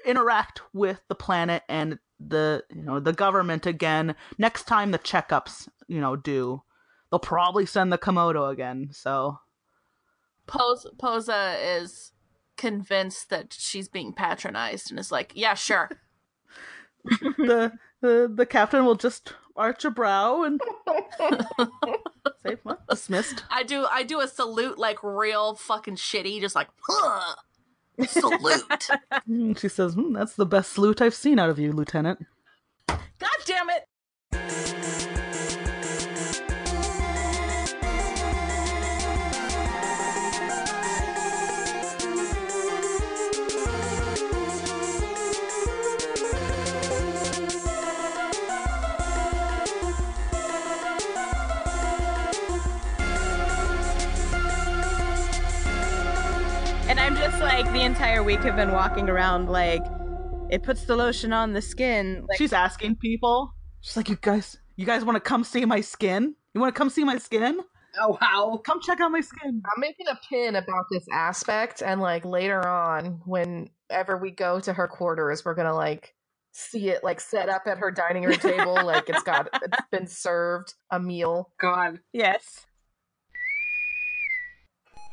interact with the planet and the, you know, the government again. Next time the checkups, you know, do, they'll probably send the Komodo again. So. Pos- Posa is convinced that she's being patronized and is like, yeah, sure. the the the captain will just arch a brow and say, "What? Dismissed." I do I do a salute like real fucking shitty, just like huh. salute. Mm, She says, hmm, "That's the best salute I've seen out of you, Lieutenant." God damn it. Like the entire week have been walking around like it puts the lotion on the skin. Like, She's asking people. She's like, "You guys, you guys want to come see my skin? You want to come see my skin? Oh wow. Come check out my skin." I'm making a pin about this aspect, and like later on, whenever we go to her quarters, we're gonna like see it like set up at her dining room table, like it's got it's been served a meal. God. yes.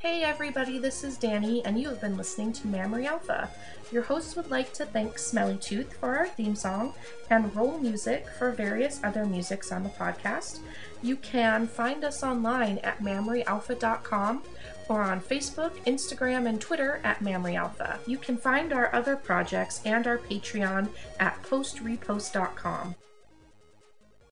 Hey everybody, this is Danny, and you have been listening to Mammary Alpha. Your host would like to thank Smelly Tooth for our theme song and Roll Music for various other musics on the podcast. You can find us online at mammaryalpha.com or on Facebook, Instagram, and Twitter at Mammary Alpha. You can find our other projects and our Patreon at postrepost.com.